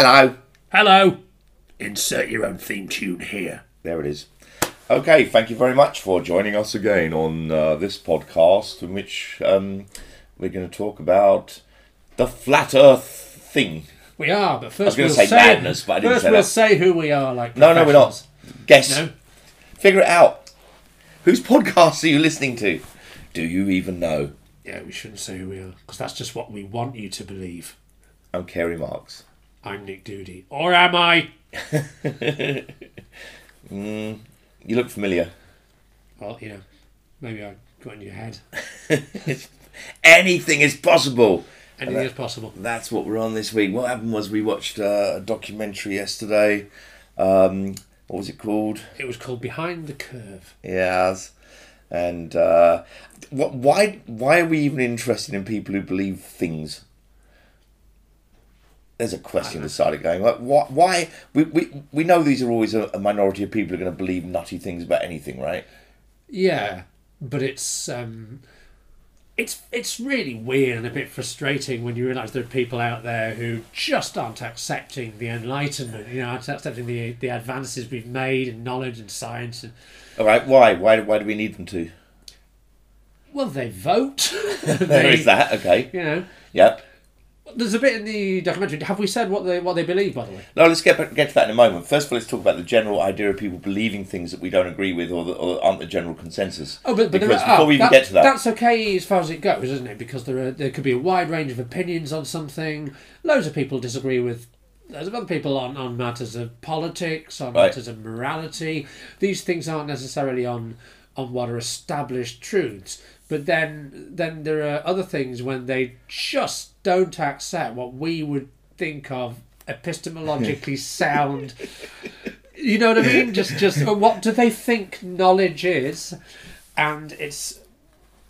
Hello. Hello. Insert your own theme tune here. There it is. Okay, thank you very much for joining us again on uh, this podcast, in which um, we're going to talk about the flat Earth thing. We are, but first we'll say say, madness, but I didn't first say we'll that. say who we are. Like No, no, we're not. Guess. No, Figure it out. Whose podcast are you listening to? Do you even know? yeah, we shouldn't say who we are because that's just what we want you to believe. I'm Carrie Marx. I'm Nick Doody, or am I? You look familiar. Well, you know, maybe I got in your head. Anything is possible. Anything is possible. That's what we're on this week. What happened was we watched uh, a documentary yesterday. Um, what was it called? It was called Behind the Curve. Yes. And uh, what? Why? Why are we even interested in people who believe things? There's a question that started going. Like, why? Why? We, we, we know these are always a, a minority of people who are going to believe nutty things about anything, right? Yeah, but it's um, it's it's really weird and a bit frustrating when you realise there are people out there who just aren't accepting the enlightenment. You know, aren't accepting the the advances we've made in knowledge and science. And All right. Why? Why? Why do we need them to? well, they vote. There they, is that. Okay. You know, Yep. There's a bit in the documentary. Have we said what they what they believe? By the way, No, let's get get to that in a moment. First of all, let's talk about the general idea of people believing things that we don't agree with or, that, or aren't the general consensus. Oh, but, but because before ah, we even that- get to that, that's okay as far as it goes, isn't it? Because there are there could be a wide range of opinions on something. Loads of people disagree with. Loads of other people on, on matters of politics, on Right. matters of morality. These things aren't necessarily on on what are established truths. But then then there are other things when they just don't accept what we would think of epistemologically sound. You know what I mean? Just just uh, what do they think knowledge is? And it's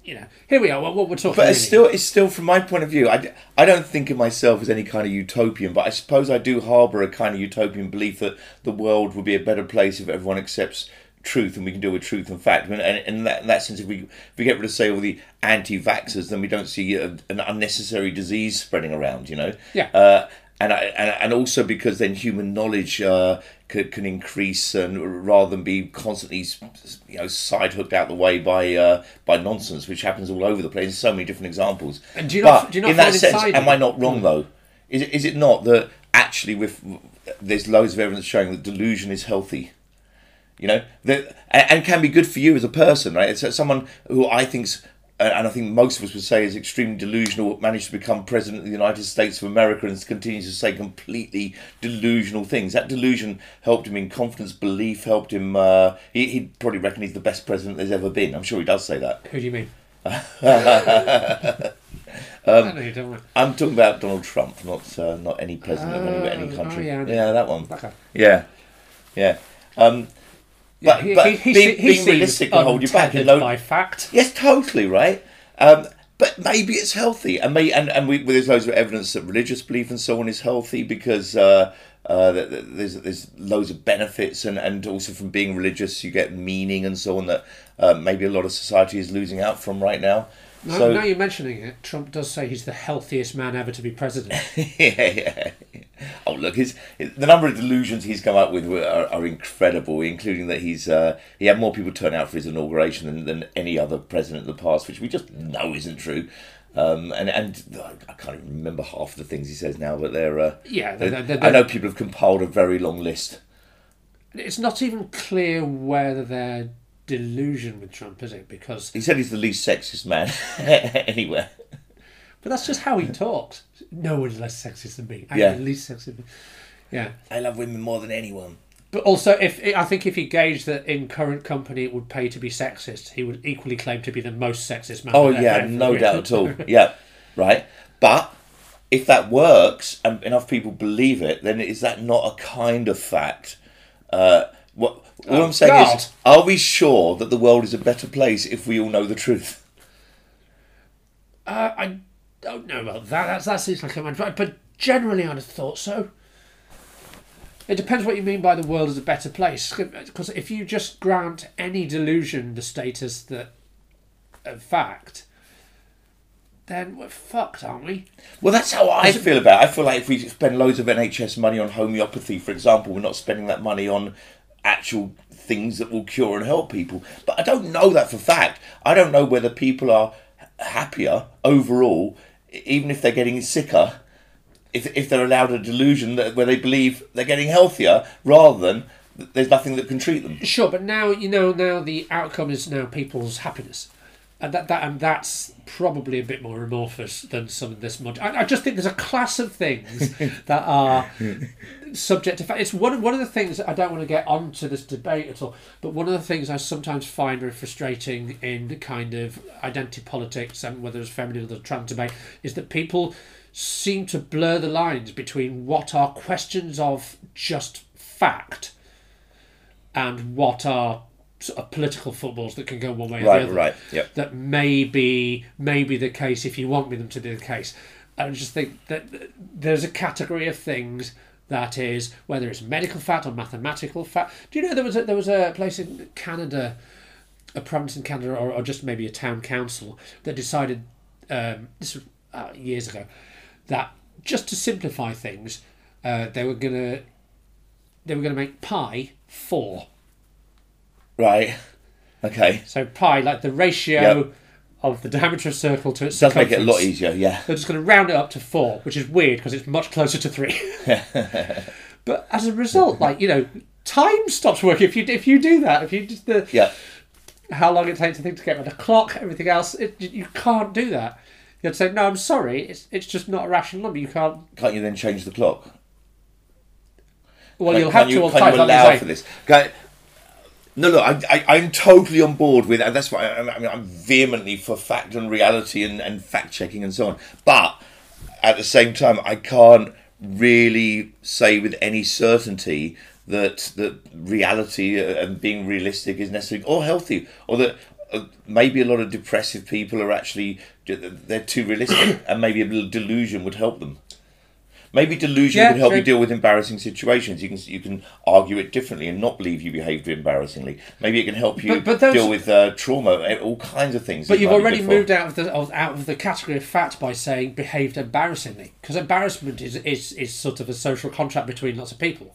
you know here we are. What, what we're talking. But it's still, it's still from my point of view. I, I don't think of myself as any kind of utopian, but I suppose I do harbour a kind of utopian belief that the world would be a better place if everyone accepts truth and we can deal with truth and fact. And, and in, that, in that sense, if we if we get rid of say all the anti-vaxxers, then we don't see a, an unnecessary disease spreading around. You know. Yeah. Uh, and, I, and and also because then human knowledge uh, can, can increase and rather than be constantly you know side hooked out the way by uh, by nonsense, which happens all over the place. There's so many different examples. And do you not- but do you not in that sense, am I not wrong though? Is it, is it not that actually with there's loads of evidence showing that delusion is healthy? You know, that and, can be good for you as a person, right? It's someone who I think's and and I think most of us would say is extremely delusional, managed to become president of the United States of America and continues to say completely delusional things. That delusion helped him in confidence, belief, helped him. Uh, he, he'd probably reckon he's the best president there's ever been. I'm sure he does say that. Who do you mean? Um, I know you don't want. I'm talking about Donald Trump, not uh, not any president of any, any Oh, country. oh, yeah. that one. Okay. Yeah, yeah. Um, Yeah, but he, but he, he, being, being realistic can hold you back. And by fact. Yes, totally right. Um, but maybe it's healthy, and may and and we, there's loads of evidence that religious belief and so on is healthy because uh, uh, th- th- there's there's loads of benefits, and and also from being religious you get meaning and so on that uh, maybe a lot of society is losing out from right now. Now, so now you're mentioning it, Trump does say he's the healthiest man ever to be president. yeah, yeah. Oh, look, his the number of delusions he's come up with are, are incredible, including that he's uh, he had more people turn out for his inauguration than, than any other president of the past, which we just know isn't true. Um, and and I can't even remember half the things he says now, but they're. Uh, Yeah, they're- they're- they're- I know people have compiled a very long list. it's not even clear whether they're delusion with Trump, is it? Because He said he's the least sexist man anywhere. but that's just how he talks. No one's less sexist than me. I'm Yeah. the least sexist. Yeah. I love women more than anyone. But also, if I think if he gauged that in current company it would pay to be sexist, he would equally claim to be the most sexist man. Oh yeah, no doubt at all. Yeah, right. But if that works and enough people believe it, then is that not a kind of fact? Uh, what all Oh, I'm saying God. is, are we sure that the world is a better place if we all know the truth? Uh, I don't know about that. That's, that seems like a man, but but generally I'd have thought so. It depends what you mean by the world is a better place. Because if you just grant any delusion the status that of fact, then we're fucked, aren't we? Well, that's how I feel about it. I feel like if we spend loads of NHS money on homeopathy, for example, we're not spending that money on actual things that will cure and help people. But I don't know that for fact. I don't know whether people are happier overall, even if they're getting sicker, if, if they're allowed a delusion that where they believe they're getting healthier rather than there's nothing that can treat them. Sure, but now you know now the outcome is now people's happiness. And that, that and that's probably a bit more amorphous than some of this mod. I, I just think there's a class of things that are subject to fact. It's one one of the things that I don't want to get onto this debate at all. But one of the things I sometimes find very frustrating in the kind of identity politics and whether it's feminine or the trans debate is that people seem to blur the lines between what are questions of just fact and what are sort of political footballs that can go one way or Right, the other. right, yep. That may be, may be the case if you want them to be the case. I just think that there's a category of things that is whether it's medical fact or mathematical fact. Do you know there was a, there was a place in Canada, a province in Canada, or, or just maybe a town council that decided um, this was uh, years ago that just to simplify things, uh, they were gonna they were gonna make pi four. Right. Okay. So pi, like the ratio Yep. of the diameter of a circle to its Does make it a lot easier, yeah. They're just going to round it up to four, which is weird because it's much closer to three. but as a result, like you know, time stops working if you if you do that. If you just the Yeah. how long it takes to think to get rid of the clock, everything else, it, you can't do that. You'd say, no, I'm sorry, it's it's just not a rational number. You can't. Can't you then change the clock? Well, Can- you'll can have you, to all can you like allow say. for this? Can- no, look, I, I, I'm totally on board with, and that's why I, I mean, I'm vehemently for fact and reality and, and fact checking and so on. But at the same time, I can't really say with any certainty that that reality uh, and being realistic is necessary or healthy, or that uh, maybe a lot of depressive people are actually they're too realistic, and maybe a little delusion would help them. Maybe delusion Yeah, could help true. you deal with embarrassing situations. You can you can argue it differently and not believe you behaved embarrassingly. Maybe it can help you But- but those- deal with uh, trauma, eh, all kinds of things. But you've already moved out of the out of the category of fact by saying behaved embarrassingly, because embarrassment is, is is sort of a social contract between lots of people.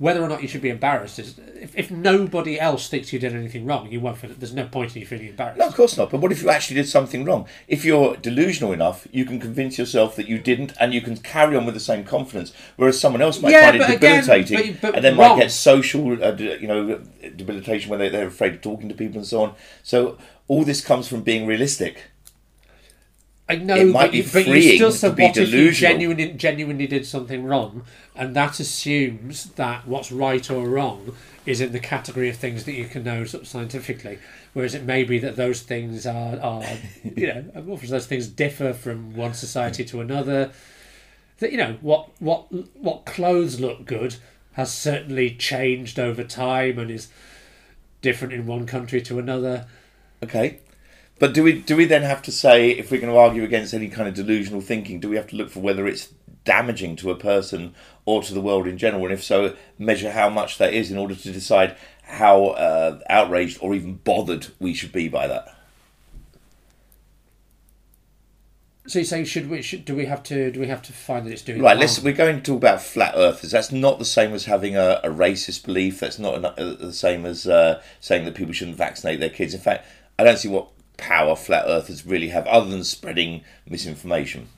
Whether or not you should be embarrassed is if, if nobody else thinks you did anything wrong, you won't feel. There's no point in you feeling embarrassed. No, of course not. But what if you actually did something wrong? If you're delusional enough, you can convince yourself that you didn't, and you can carry on with the same confidence. Whereas someone else might Yeah, find it but again, debilitating, but- but and then wrong. might get social, uh, you know, debilitation when they, they're afraid of talking to people and so on. So all this comes from being realistic. I know, It might but, be you, but you freeing still said be what if you delusional. genuinely genuinely did something wrong, and that assumes that what's right or wrong is in the category of things that you can know sort of scientifically. Whereas it may be that those things are, are you know, those things differ from one society to another. That you know what what what clothes look good has certainly changed over time and is different in one country to another. Okay. But do we do we then have to say if we're going to argue against any kind of delusional thinking, do we have to look for whether it's damaging to a person or to the world in general, and if so, measure how much that is in order to decide how uh, outraged or even bothered we should be by that? So you say should we should do we have to do we have to find that it's doing Right, harm? let's. We're going to talk about flat earthers. That's not the same as having a, a racist belief. That's not uh, the same as uh, saying that people shouldn't vaccinate their kids. In fact, I don't see what power flat earthers really have other than spreading misinformation.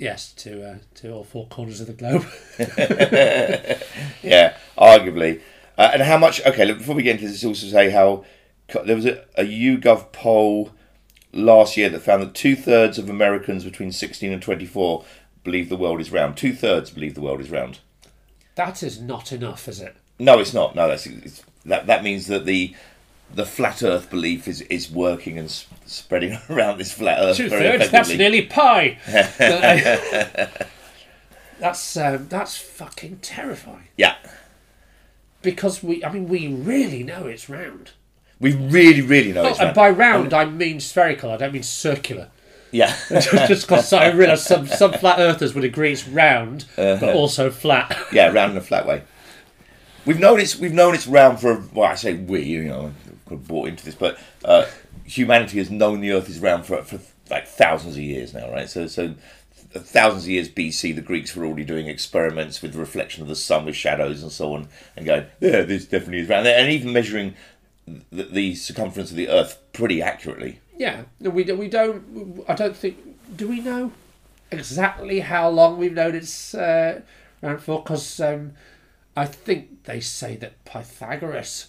Yes, to uh, to all four corners of the globe. Yeah, arguably. Uh, and how much? Okay, look, before we get into this, also say how there was a, a YouGov poll last year that found that two thirds of Americans between 16 and 24 believe the world is round. Two thirds believe the world is round. that is not enough, is it? No, it's not. No, that's it's, that. That means that the the flat Earth belief is is working and s- spreading around this flat Earth Two thirds. That's nearly pi. that's um, that's fucking terrifying. Yeah, Because we, I mean, we really know it's round. we really, really know Oh, it's and round. by round, I mean spherical. I don't mean circular. yeah. Just because I realise some some flat earthers would agree it's round, but also flat. Yeah, round in a flat way. We've known it's we've known it's round for well, I say we, you know, Bought into this, but uh, humanity has known the Earth is round for for like thousands of years now, right? So so thousands of years BC, the Greeks were already doing experiments with reflection of the sun with shadows and so on, and going, yeah, this definitely is round, and even measuring the, the circumference of the Earth pretty accurately. Yeah, no, we, we don't. I don't think. Do we know exactly how long we've known it's uh, for? Because um, I think they say that Pythagoras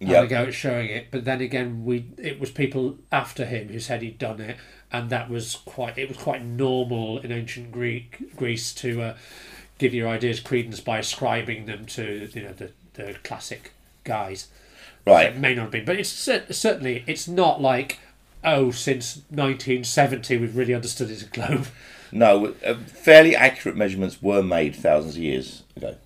had Yeah. a go at showing it, but then again, we it was people after him who said he'd done it, and that was quite. It was quite normal in ancient Greek Greece to uh, give your ideas credence by ascribing them to you know the the classic guys. Right. It may not have been, but it's certainly it's not like oh since 1970 we've really understood it's a globe. No, uh, fairly accurate measurements were made thousands of years ago.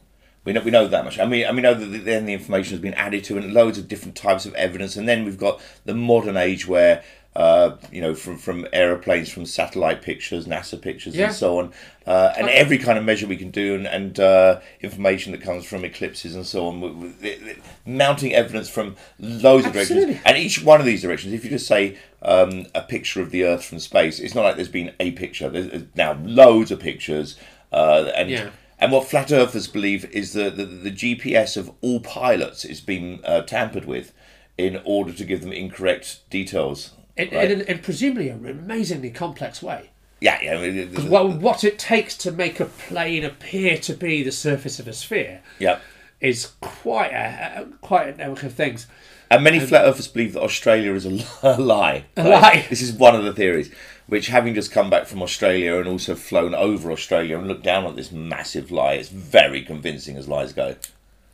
We know, we know that much. I mean, I mean, know that then the information has been added to and loads of different types of evidence, and then we've got the modern age where, uh, you know, from from aeroplanes, from satellite pictures, NASA pictures, Yeah. and so on, uh, and every kind of measure we can do, and, and uh, information that comes from eclipses and so on, w- w- the- the- mounting evidence from loads of Absolutely. directions, and each one of these directions, if you just say um, a picture of the Earth from space, it's not like there's been a picture. There's there's now loads of pictures, uh, and Yeah. And what flat earthers believe is that the, the GPS of all pilots is being uh, tampered with in order to give them incorrect details. In, right? in, in presumably an amazingly complex way. yeah, yeah. I mean, the- Well, what it takes to make a plane appear to be the surface of a sphere yeah. is quite a quite a network of things. And many flat earthers believe that Australia is a, li- a lie. A lie. This is one of the theories. Which, having just come back from Australia and also flown over Australia and looked down at this massive lie, it's very convincing as lies go.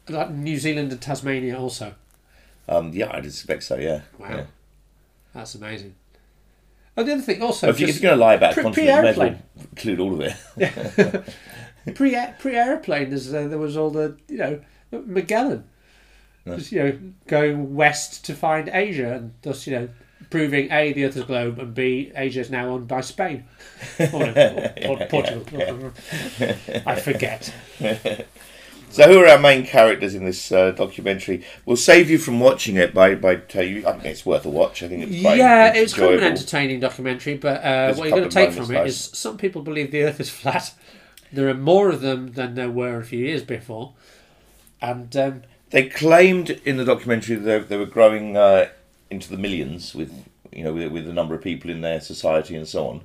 Like New Zealand and Tasmania also. Um, yeah, I'd expect so. Yeah. Wow. yeah. That's amazing. Oh, the other thing also If, you, you're going to lie about pre- continent, you may as well pre-airplane. include all of it. pre pre airplane, uh, there was all the you know Magellan, just you know going west to find Asia and thus you know proving a the Earth is a globe and b Asia is now owned by Spain or, or- or Portugal. I forget. So, who are our main characters in this uh, documentary? We'll save you from watching it by by telling you. I think it's worth a watch. I think it's quite Yeah, it's kind of an entertaining documentary, but uh, what you're going to take from it is some people believe the Earth is flat. There are more of them than there were a few years before, and um, They claimed in the documentary that they, they were growing uh, into the millions with you know with, with the number of people in their society and so on.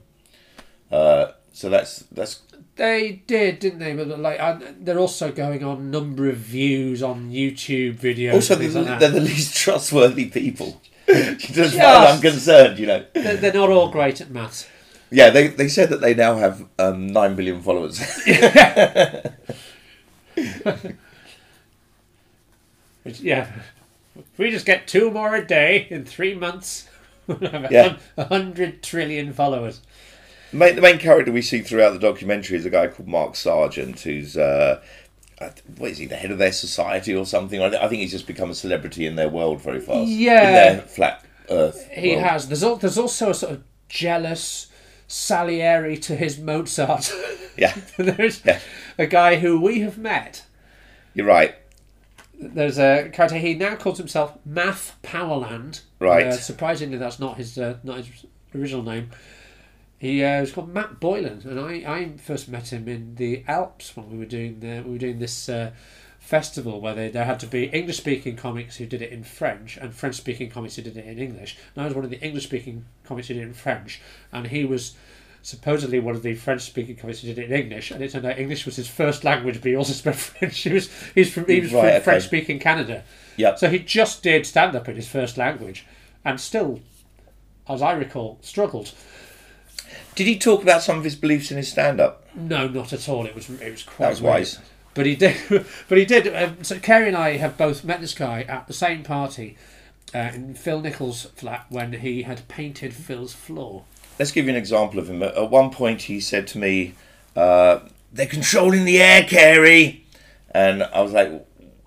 Uh, so that's that's They did, didn't they? But like, uh, they're also going on number of views on YouTube videos. also they're, the- like they're the least trustworthy people. As far as I'm concerned, you know. They're, they're not all great at maths. Yeah, they, they said that they now have um, nine billion followers. Yeah, if we just get two more a day in three months, we'll have a Yeah. hundred trillion followers. main, the main character we see throughout the documentary is a guy called Mark Sargent, who's uh, what is he, the head of their society or something? I, I think he's just become a celebrity in their world very fast. Yeah. in their flat Earth. He world. has. There's al- there's also a sort of jealous Salieri to his Mozart. Yeah, there's Yeah. a guy who we have met. you're right. There's a character. He now calls himself Math Powerland. Right. Uh, surprisingly, that's not his uh, not his original name. He uh, was called Matt Boylan, and I, I first met him in the Alps when we were doing the we were doing this uh, festival where they, there had to be English speaking comics who did it in French and French speaking comics who did it in English. And I was one of the English speaking comics who did it in French, and he was supposedly one of the French speaking comics did it in English. And it turned out English was his first language, but he also spoke French. He was he's from he was Right, from okay. French speaking Canada. Yep. So he just did stand up in his first language, and still, as I recall, struggled. Did he talk about some of his beliefs in his stand-up? No, not at all. It was it was quite That was weird. wise. But he did. But he did. Um, so Carrie and I have both met this guy at the same party uh, in Phil Nichol's flat when he had painted Phil's floor. Let's give you an example of him. At one point, he said to me, uh, "They're controlling the air, Carrie," and I was like,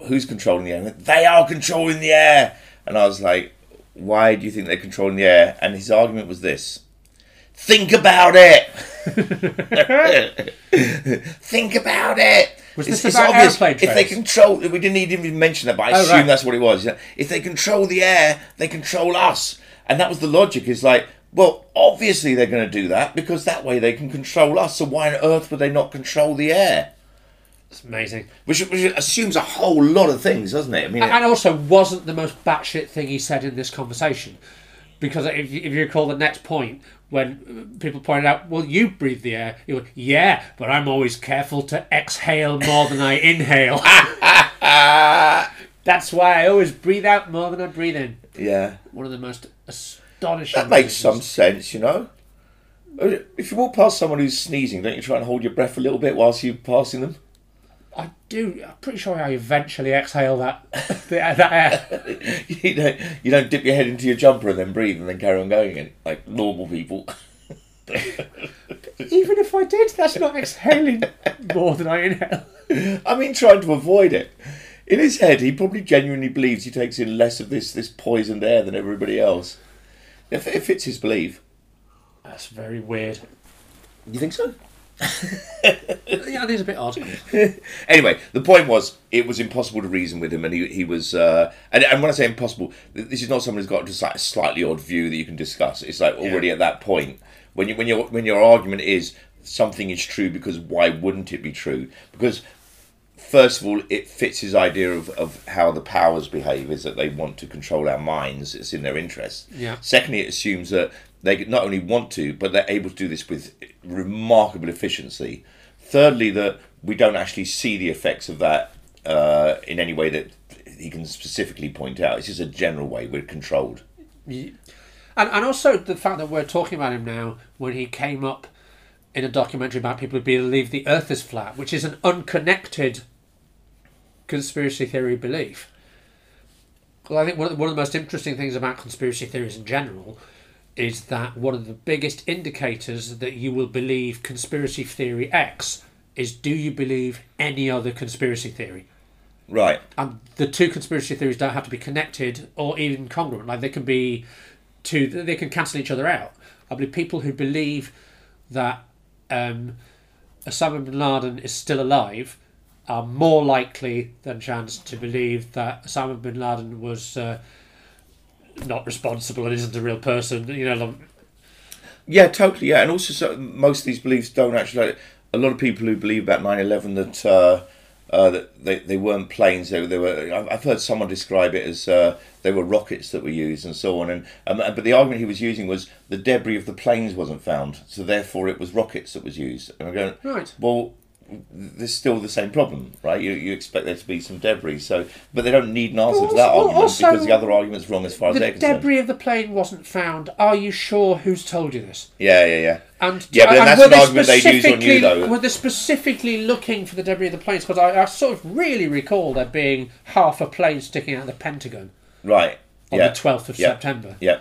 "Who's controlling the air?" And they are controlling the air, and I was like, "Why do you think they're controlling the air?" And his argument was this: "Think about it." Think about it. Was this about airplane If they control, we didn't even mention that, but I Oh, assume right. that's what it was. If they control the air, they control us, and that was the logic. Is like Well, obviously they're going to do that because that way they can control us. So why on earth would they not control the air? It's amazing. Which, which assumes a whole lot of things, doesn't it? I mean, And also wasn't the most batshit thing he said in this conversation. Because if you, if you recall the next point, when uh, people pointed out, well, you breathe the air. He went, yeah, but I'm always careful to exhale more than I inhale. That's why I always breathe out more than I breathe in. yeah, One of the most astonishing. that makes some sense, you know. If you walk past someone who's sneezing, don't you try and hold your breath a little bit whilst you're passing them? I do. I'm pretty sure I eventually exhale that that air. you don't you don't dip your head into your jumper and then breathe and then carry on going in like normal people. Even if I did, that's not exhaling more than I inhale. I mean, trying to avoid it. In his head, he probably genuinely believes he takes in less of this this poisoned air than everybody else. If it fits his belief. That's very weird. You think so? Yeah, I think it's a bit odd. Anyway, the point was, it was impossible to reason with him, and he, he was. Uh, and, and when I say impossible, this is not someone who's got just like a slightly odd view that you can discuss. It's like already at that point when you when your when your argument is something is true because why wouldn't it be true? Because first of all, it fits his idea of, of how the powers behave is that they want to control our minds. It's in their interest. Yeah. Secondly, it assumes that they not only want to, but they're able to do this with remarkable efficiency. Thirdly, that we don't actually see the effects of that uh, in any way that he can specifically point out. It's just a general way we're controlled. And, and also the fact that we're talking about him now when he came up in a documentary about people who believe the earth is flat, which is an unconnected conspiracy theory belief. Well, I think one of, the, one of the most interesting things about conspiracy theories in general is that one of the biggest indicators that you will believe conspiracy theory X is do you believe any other conspiracy theory? Right. and the two conspiracy theories don't have to be connected or even congruent. Like they can be two, they can cancel each other out. I believe people who believe that um, Osama bin Laden is still alive are more likely than chance to believe that Osama bin Laden was uh, not responsible and isn't a real person. You know, Yeah, totally. Yeah, and also so, most of these beliefs don't actually. Like, a lot of people who believe about 9-11 that uh, uh, that they, they weren't planes. They, they were. I've- heard someone describe it as uh, they were rockets that were used and so on. And um, but the argument he was using was the debris of the planes wasn't found, so therefore it was rockets that was used. And I'm going, Right. Well, there's still the same problem, right? You, you expect there to be some debris, so but they don't need an answer Well, to that argument also- because the other argument's wrong as far as they're concerned. debris of the plane wasn't found. Are you sure who's told you this? Yeah, yeah, yeah. And Yeah, but and that's an they argument they'd use on you, specifically- though. Were they specifically looking for the debris of the planes? Because I, I sort of really recall there being half a plane sticking out of the Pentagon Right. on yeah. the 12th of Yeah. September. Yeah.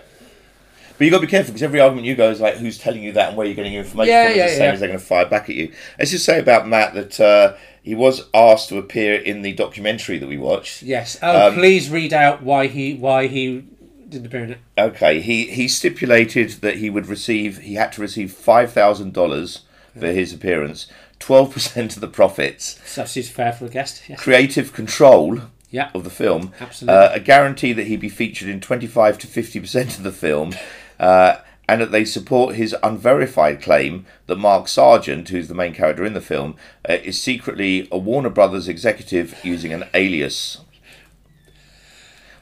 But you got to be careful because every argument you go is like, who's telling you that and where you're getting your information Yeah, from? yeah, It's the same yeah. as they're going to fire back at you. Let's just say about Matt that uh, he was asked to appear in the documentary that we watched. Yes. Oh, Um, please read out why he why he didn't appear in it. Okay, he, he stipulated that he would receive, he had to receive $5,000 for his appearance, 12% of the profits, So seems fair for a guest. Yes. creative control Yeah. of the film, Absolutely. uh, a guarantee that he'd be featured in 25 to 50% of the film, uh, and that they support his unverified claim that Mark Sargent, who's the main character in the film, uh, is secretly a Warner Brothers executive using an alias.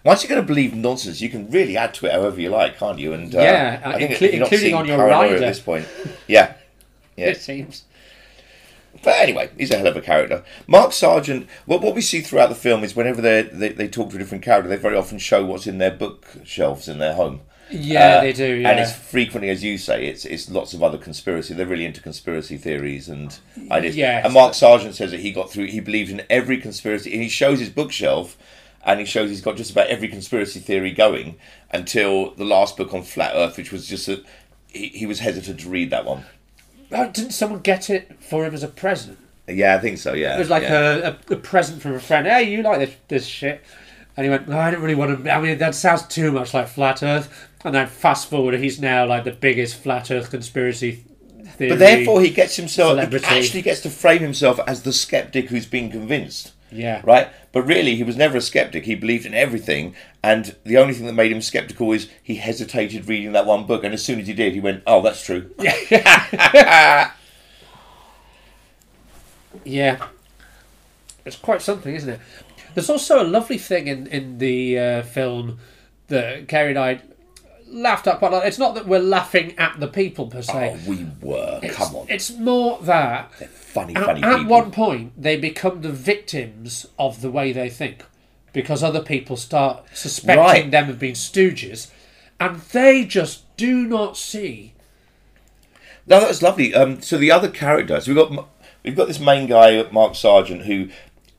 Once you're going to believe nonsense, you can really add to it however you like, can't you? And uh, Yeah, I think not including on your rider. at this point. Yeah, yeah. It seems. But anyway, he's a hell of a character. Mark Sargent, what, what we see throughout the film is whenever they they talk to a different character, they very often show what's in their bookshelves in their home. Yeah, Uh, they do. Yeah. And it's frequently, as you say, it's it's lots of other conspiracy. They're really into conspiracy theories and ideas. Yes. And Mark Sargent says that he got through. He believes in every conspiracy, and he shows his bookshelf, and he shows he's got just about every conspiracy theory going until the last book on flat Earth, which was just a. He, he was hesitant to read that one. Oh, didn't someone get it for him as a present? Yeah, I think so. Yeah, It was like yeah. a, a, a present from a friend. Hey, you like this this shit? And he went, no, I don't really want to. I mean, that sounds too much like flat Earth. And then fast forward, he's now like the biggest flat Earth conspiracy theory. But therefore, he gets himself. He actually gets to frame himself as the skeptic who's been convinced. Yeah. Right? But really, he was never a skeptic. He believed in everything. And the only thing that made him skeptical is he hesitated reading that one book. And as soon as he did, he went, oh, that's true. Yeah. yeah. It's quite something, isn't it? There's also a lovely thing in, in the uh, film that Carrie and I laughed at quite a lot. It's not that we're laughing at the people per se. Oh, we were. It's- Come on. It's more that Funny, at, funny at people. one point they become the victims of the way they think because other people start suspecting Right. them of being stooges and they just do not see No, that was lovely. Um, so the other characters, we've got we've got this main guy, Mark Sargent, who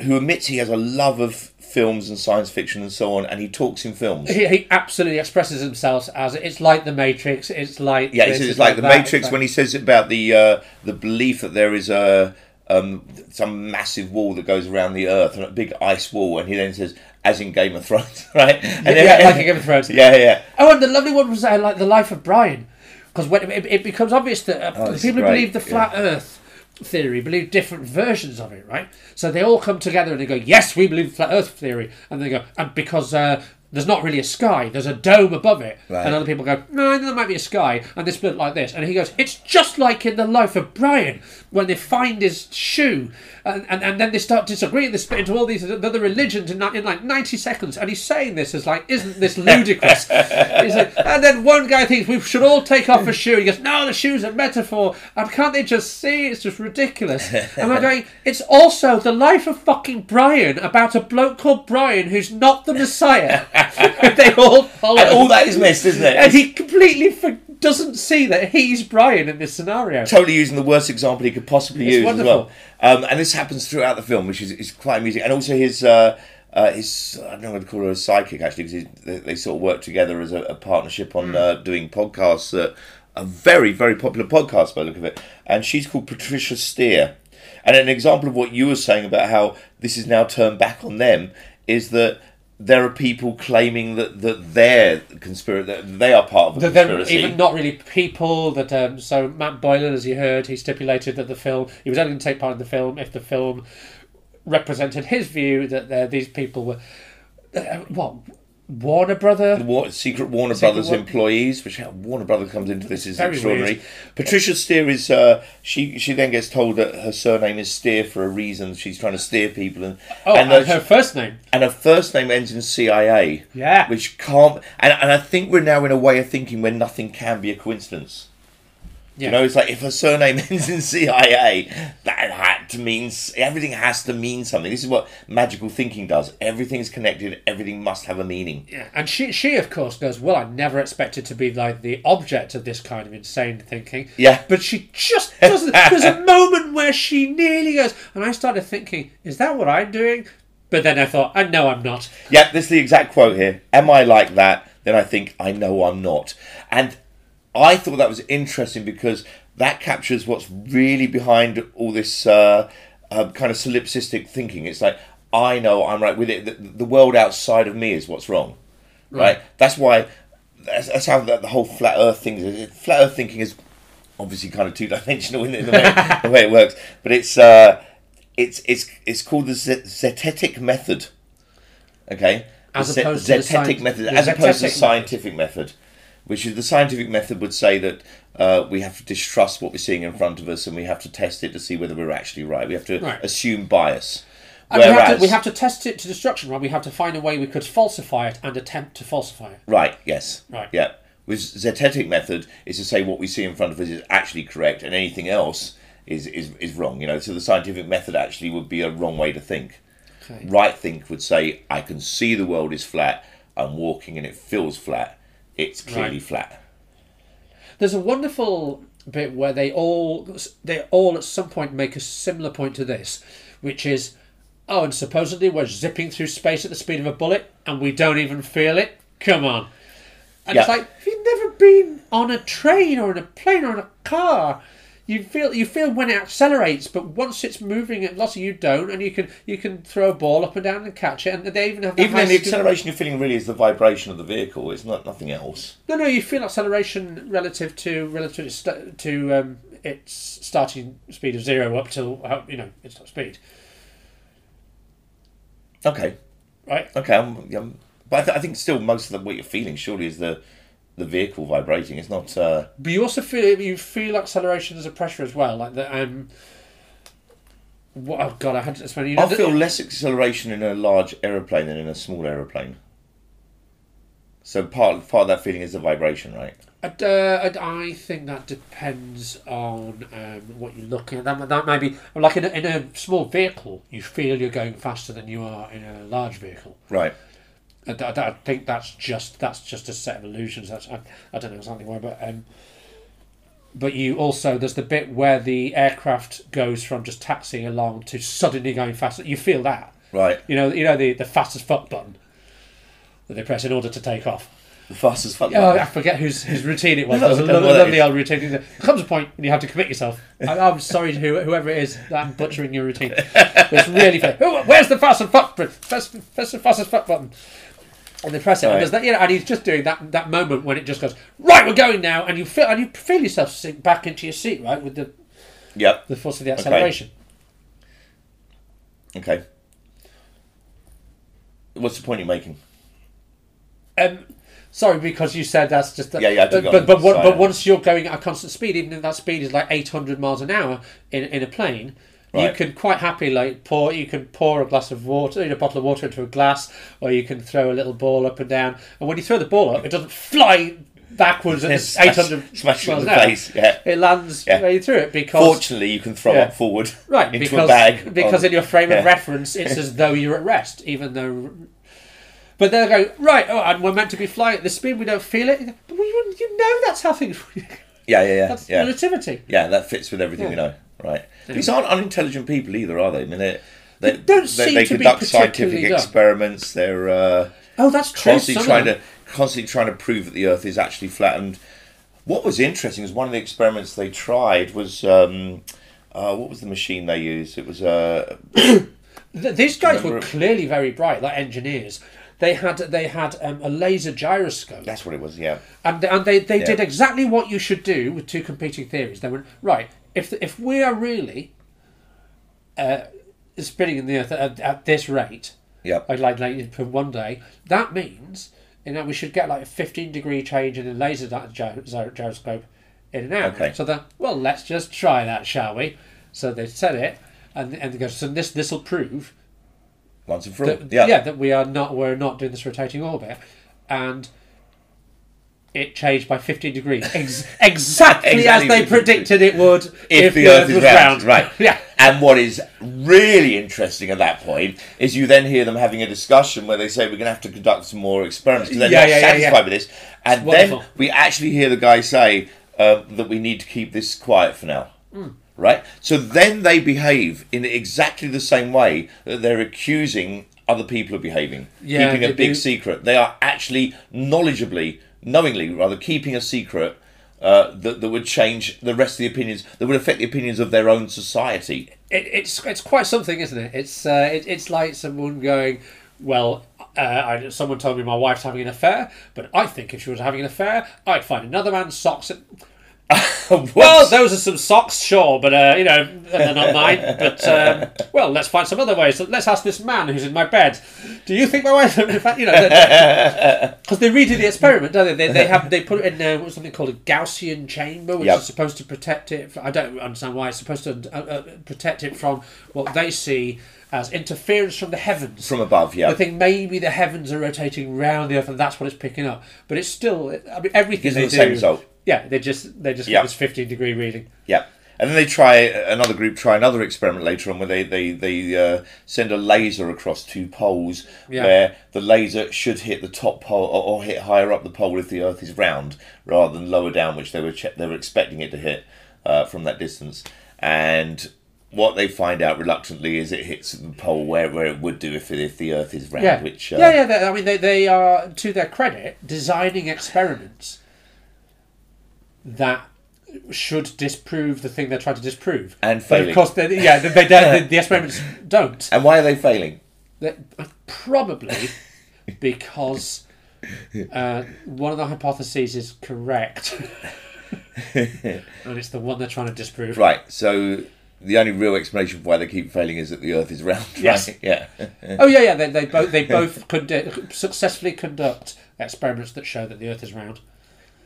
who admits he has a love of films and science fiction and so on, and he talks in films. he, he absolutely expresses himself as it's like the matrix it's like Yeah, this, it's, it's like the that, Matrix it's when he says about the uh, the belief that there is a um, some massive wall that goes around the Earth and a big ice wall, and he then says, "As in Game of Thrones," right? And like, then- yeah, like a Game of Thrones. Yeah, yeah. Oh, and the lovely one was uh, like the life of Brian, because when it, it becomes obvious that uh, Oh, the people who believe the flat Earth theory believe different versions of it, right? So they all come together and they go, "Yes, we believe the flat Earth theory," and they go, "And because uh, there's not really a sky, there's a dome above it," Right. and other people go, "No, there might be a sky," and they split like this, and he goes, "It's just like in the life of Brian when they find his shoe." And, and, and then they start disagreeing. They split into all these other religions in, in like ninety seconds, and he's saying this as like, "Isn't this ludicrous?" Like, and then one guy thinks we should all take off a shoe. He goes, "No, the shoe's a metaphor." And can't they just see? It's just ridiculous. And I'm going, "It's also the life of fucking Brian about a bloke called Brian who's not the Messiah." they all follow. And all that is missed, isn't it? And he completely for- doesn't see that he's Brian in this scenario. totally using the worst example he could possibly It's use wonderful. as well. Um, and this happens throughout the film, which is, is quite amusing. And also his uh, uh, his I don't know what to call her a psychic actually, because they, they sort of work together as a, a partnership on uh, doing podcasts that are very very popular podcasts by the look of it. And she's called Patricia Steer. And an example of what you were saying about how this is now turned back on them is that. There are people claiming that, that they're conspiracy that they are part of a That conspiracy. even not really people. That um, so Matt Boylan, as you heard, he stipulated that the film he was only going to take part in the film if the film represented his view that uh, these people were uh, what Warner Brother. Wa- secret Warner Secret Brothers Wa- employees, which how Warner Brothers comes into this is Very extraordinary. weird. Patricia Steer is uh, she she then gets told that her surname is Steer for a reason. She's trying to steer people, and Oh, and, and her first name. and her first name ends in CIA. Yeah. which can't. And and I think we're now in a way of thinking where nothing can be a coincidence. Yeah. You know, it's like if a surname ends in CIA, that had to means everything has to mean something. This is what magical thinking does. Everything's connected. Everything must have a meaning. Yeah, and she, she of course goes, well, I never expected to be like the object of this kind of insane thinking. Yeah. But she just doesn't. There's a moment where she nearly goes, and I started thinking, is that what I'm doing? But then I thought, I know I'm not. Yeah, this is the exact quote here. Am I like that? Then I think I know I'm not. And I thought that was interesting because that captures what's really behind all this uh, uh, kind of solipsistic thinking. It's like I know I'm right with it. The, the world outside of me is what's wrong, right? That's why. That's, that's how the, the whole flat Earth thing is. Flat Earth thinking is obviously kind of two dimensional in, in the, way, the way it works, but it's uh, it's it's it's called the Z- zetetic method. Okay, As The opposed to the zetetic method, the as opposed to the scientific method, which is the scientific method would say that uh, we have to distrust what we're seeing in front of us and we have to test it to see whether we're actually right. We have to Right. assume bias. And we, have Whereas, to, we have to test it to destruction, right? We have to find a way we could falsify it and attempt to falsify it. right, yes, Right. yeah. With zetetic method is to say what we see in front of us is actually correct and anything else is, is, is wrong. You know, so the scientific method actually would be a wrong way to think. Okay. Right think would say I can see the world is flat. I'm walking and it feels flat. It's clearly Right. flat. There's a wonderful bit where they all they all at some point make a similar point to this, which is, oh, and supposedly we're zipping through space at the speed of a bullet and we don't even feel it. Come on. And it's like if you've never been on a train or in a plane or in a car, you feel you feel when it accelerates, but once it's moving, and lots of you don't, and you can you can throw a ball up and down and catch it, and they even have Even then, the acceleration you're feeling really is the vibration of the vehicle. It's not nothing else. No, no, you feel acceleration relative to relative to, to um, its starting speed of zero up till uh, you know its top speed. Okay. right? Okay. I'm, I'm, but I, th- I think still most of the, what you're feeling surely is the the vehicle vibrating. It's not. Uh, But you also feel you feel acceleration as a pressure as well, like the um. What, oh god, I had to explain. You know, I the- feel less acceleration in a large aeroplane than in a small aeroplane. So part part of that feeling is the vibration, right? I'd, uh, I think that depends on um, what you're looking at. That, that may be like in a, in a small vehicle, you feel you're going faster than you are in a large vehicle. Right. I, I, I think that's just that's just a set of illusions. That's I, I don't know exactly why, but um, but you also there's the bit where the aircraft goes from just taxiing along to suddenly going faster. You feel that, Right. you know, you know the the fastest fuck button that they press in order to take off. The fastest fuck. Oh, I forget whose whose routine it was. That was a lovely, lovely old routine. There comes a point when you have to commit yourself. I, I'm sorry to who, whoever it is that I'm butchering your routine. It's really fair. Oh, where's the fastest fuck button? Press, press the fastest fuck button. And they press it, Right. and, that, you know, and he's just doing that that moment when it just goes right. We're going now, and you feel and you feel yourself sink back into your seat, right, with the Yep. the force of the acceleration. Okay. What's the point you're making? Um, sorry, because you said that's just. Yeah, yeah, took But but but, side. but once you're going at a constant speed, even if that speed is like 800 miles an hour in in a plane, you Right. can quite happily like pour. You can pour a glass of water, a bottle of water into a glass, or you can throw a little ball up and down. And when you throw the ball up, it doesn't fly backwards at Smash- 800 smash it in the an hour. face, yeah. It lands Yeah. right through it because. Fortunately, you can throw Yeah. up forward Right, into because a bag. because on- in your frame of reference, it's as though you're at rest, even though. But they'll go right. Oh, and we're meant to be flying at this speed. We don't feel it. But we, you know that's how things. Yeah, yeah, yeah. That's yeah. relativity. Yeah, that fits with everything we know, right? These aren't unintelligent people either, are they? I mean, they they, They don't they, seem they conduct scientific experiments. They're uh, Oh, that's true. constantly trying to constantly trying to prove that the Earth is actually flat. And what was interesting is one of the experiments they tried was um, uh, what was the machine they used? It was uh, These guys were Remember- clearly very bright, like engineers. They had they had um, a laser gyroscope, that's what it was. Yeah, and and they, they Yeah. did exactly what you should do with two competing theories. They went right if if we are really uh, spinning in the earth at, at this rate, yeah, like like, like for one day, that means you know we should get like a fifteen degree change in the laser gy- gy- gy- gyroscope in an hour. Okay. So that well, let's just try that, shall we? So they said it, and and they go. So this this will prove once and for all. that, Yeah, that we are not we're not doing this rotating orbit, and it changed by fifteen degrees, Ex- exactly, Exactly as they predicted it would if, the, Earth, is round, right? yeah. And what is really interesting at that point is you then hear them having a discussion where they say we're going to have to conduct some more experiments because they're Yeah, not yeah, satisfied yeah. with this. And wonderful. then we actually hear the guy say uh, that we need to keep this quiet for now. Hmm. Right? So then they behave in exactly the same way that they're accusing other people of behaving, Yeah, keeping a big do. secret. They are actually knowledgeably, knowingly rather, keeping a secret uh, that, that would change the rest of the opinions, that would affect the opinions of their own society. it, it's it's quite something, isn't it? It's uh, it, it's like someone going, well, uh, I, someone told me my wife's having an affair, but I think if she was having an affair, I'd find another man's socks. And, well, those are some socks, sure, but uh, you know they're not mine. But um, well, let's find some other ways. Let's ask this man who's in my bed. Do you think my wife? In fact, you know, because they redo the experiment, don't they? They, they have they put it in uh, what's something called a Gaussian chamber, which Yep. is supposed to protect it. From, I don't understand why it's supposed to uh, uh, protect it from what they see as interference from the heavens. from above, yeah. I think maybe the heavens are rotating round the earth, and that's what it's picking up. But it's still, I mean, everything them they the do. Yeah, they just they just Yeah. get this fifteen degree reading. Yeah. And then they try another group try another experiment later on where they they they uh, send a laser across two poles Yeah. where the laser should hit the top pole or, or hit higher up the pole if the Earth is round rather than lower down, which they were che- they were expecting it to hit uh, from that distance. And what they find out reluctantly is it hits the pole where, where it would do if it, if the Earth is round. Yeah, Which uh, yeah, yeah. They, I mean, they they are to their credit designing experiments that should disprove the thing they're trying to disprove. And But of course, they, yeah, they, they the, the experiments don't. And why are they failing? They- probably because uh, one of the hypotheses is correct, and it's the one they're trying to disprove. Right. So the only real explanation for why they keep failing is that the Earth is round. Yes. Right? Yeah. Oh yeah, yeah. They, they both they both could successfully conduct experiments that show that the Earth is round.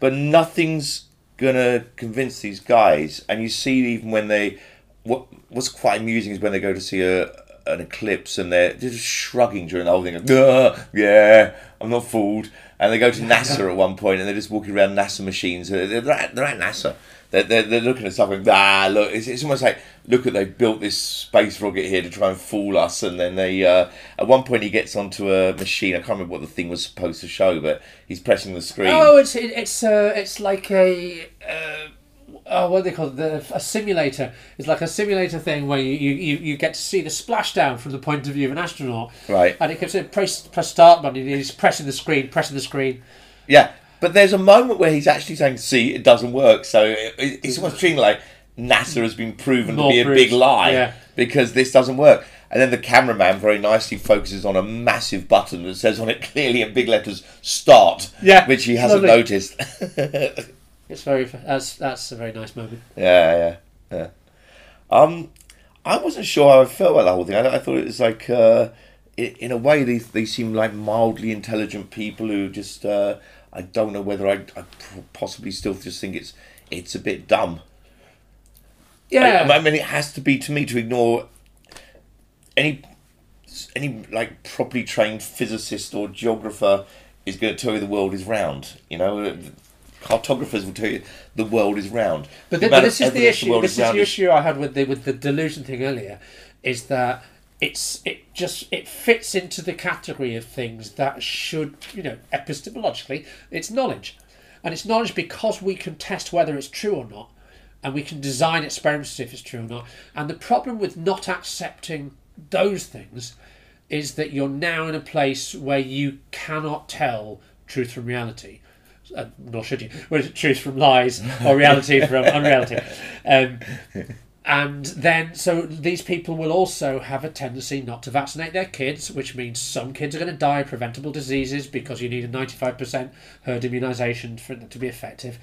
but nothing's gonna convince these guys. And you see, even when they, what what's quite amusing is when they go to see a an eclipse and they're just shrugging during the whole thing. "Ugh, yeah, I'm not fooled. And they go to NASA at one point and they're just walking around NASA machines. They're, they're, at, they're at NASA. They're, they're, they're looking at stuff and ah look. It's, it's almost like look at they built this space rocket here to try and fool us. And then they uh, at one point he gets onto a machine. I can't remember what the thing was supposed to show, but he's pressing the screen. Oh, it's it, it's uh, it's like a. Uh, Oh, what do they call it? The, a simulator. It's like a simulator thing where you, you, you, get to see the splashdown from the point of view of an astronaut. Right. And it keeps saying, press, press start button. and He's pressing the screen, pressing the screen. Yeah, but there's a moment where he's actually saying, "See, it doesn't work." So it, it- it's almost treating like NASA has been proven More to be a big lie yeah. because this doesn't work. And then the cameraman very nicely focuses on a massive button that says on it clearly in big letters "Start," Yeah, which he hasn't lovely. noticed. It's very that's that's a very nice moment. yeah, yeah, yeah. Um, I wasn't sure how I felt about the whole thing. I, I thought it was like, uh, i in a way, they they seem like mildly intelligent people who just. Uh, I don't know whether I, possibly still just think it's it's a bit dumb. Yeah, I, I mean, it has to be to me to ignore any any like properly trained physicist or geographer is going to tell you the world is round. You know, cartographers will tell you the world is round. But, The th- but this is the issue. world This is round the issue I had with the with the delusion thing earlier, is that it's it just it fits into the category of things that should you know epistemologically it's knowledge, and it's knowledge because we can test whether it's true or not, and we can design experiments to see if it's true or not. And the problem with not accepting those things is that you're now in a place where you cannot tell truth from reality. Uh, nor should you. Well, truth from lies or reality from unreality. Um, and then, so these people will also have a tendency not to vaccinate their kids, which means some kids are going to die of preventable diseases because you need a 95% herd immunisation for it to be effective.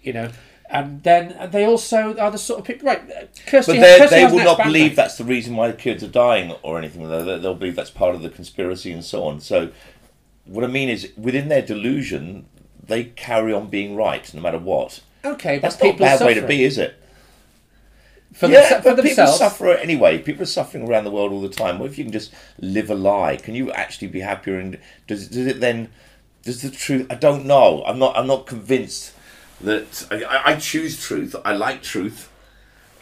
You know, and then they also are the sort of people, right? Kirsty, But they Kirsty they will not believe name. that's the reason why the kids are dying or anything. They'll, they'll believe that's part of the conspiracy and so on. So, what I mean is, within their delusion, they carry on being right no matter what. Okay, but That's not a bad way to be, is it? For, yeah, themse- for but people themselves. suffer anyway. People are suffering around the world all the time. What if you can just live a lie? Can you actually be happier? And does does it then? Does the truth? I don't know. I'm not. I'm not convinced that I, I- choose truth. I like truth.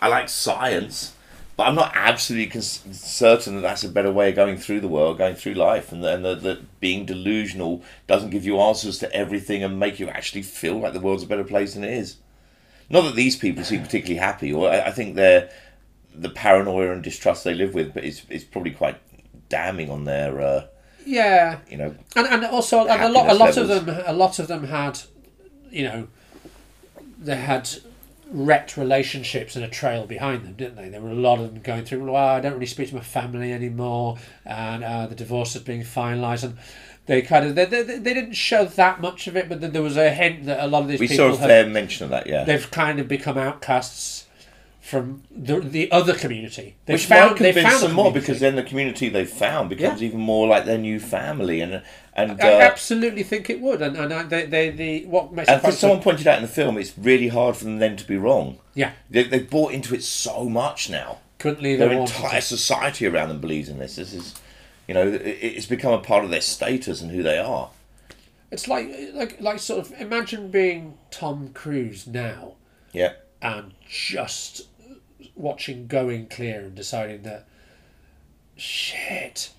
I like science, but I'm not absolutely con- certain that that's a better way of going through the world, going through life, and, and that, that being delusional doesn't give you answers to everything and make you actually feel like the world's a better place than it is. Not that these people seem particularly happy, or I, I think they're the paranoia and distrust they live with, but it's it's probably quite damning on their uh, Yeah, you know and and also and a lot a lot of them a lot of them had, you know, they had wrecked relationships and a trail behind them, didn't they? There were a lot of them going through. Well, I don't really speak to my family anymore, and uh, the divorce is being finalised, and they kind of they, they, they didn't show that much of it, but there was a hint that a lot of these we people saw have, fair mention of that. Yeah, they've kind of become outcasts from the the other community. They which found they found them more because then the community they found becomes Yeah. even more like their new family, and and I uh, absolutely think it would, and and I- they, they, the what makes and for quite so- someone pointed out in the film, it's really hard for them then to be wrong. yeah They they bought into it so much now. couldn't leave Their their entire society around them believes in this. This is, you know, it's become a part of their status and who they are. It's like like like sort of imagine being Tom Cruise now Yeah. and just watching Going Clear and deciding that shit,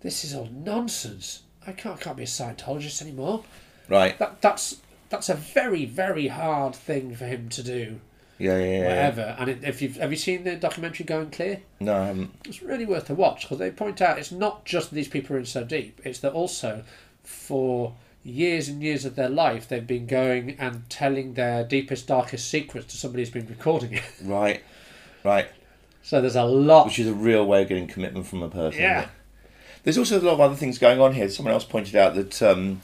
this is all nonsense. I can't can't be a Scientologist anymore. Right. That that's that's a very very hard thing for him to do. Yeah, yeah, yeah. Whatever. And it, if you've have you seen the documentary Going Clear? No, I haven't. it's really worth a watch because they point out it's not just these people are in so deep; it's that also for years and years of their life they've been going and telling their deepest, darkest secrets to somebody who's been recording it. Right. Right. So there's a lot. Which is a real way of getting commitment from a person. Yeah. There's also a lot of other things going on here. Someone else pointed out that um,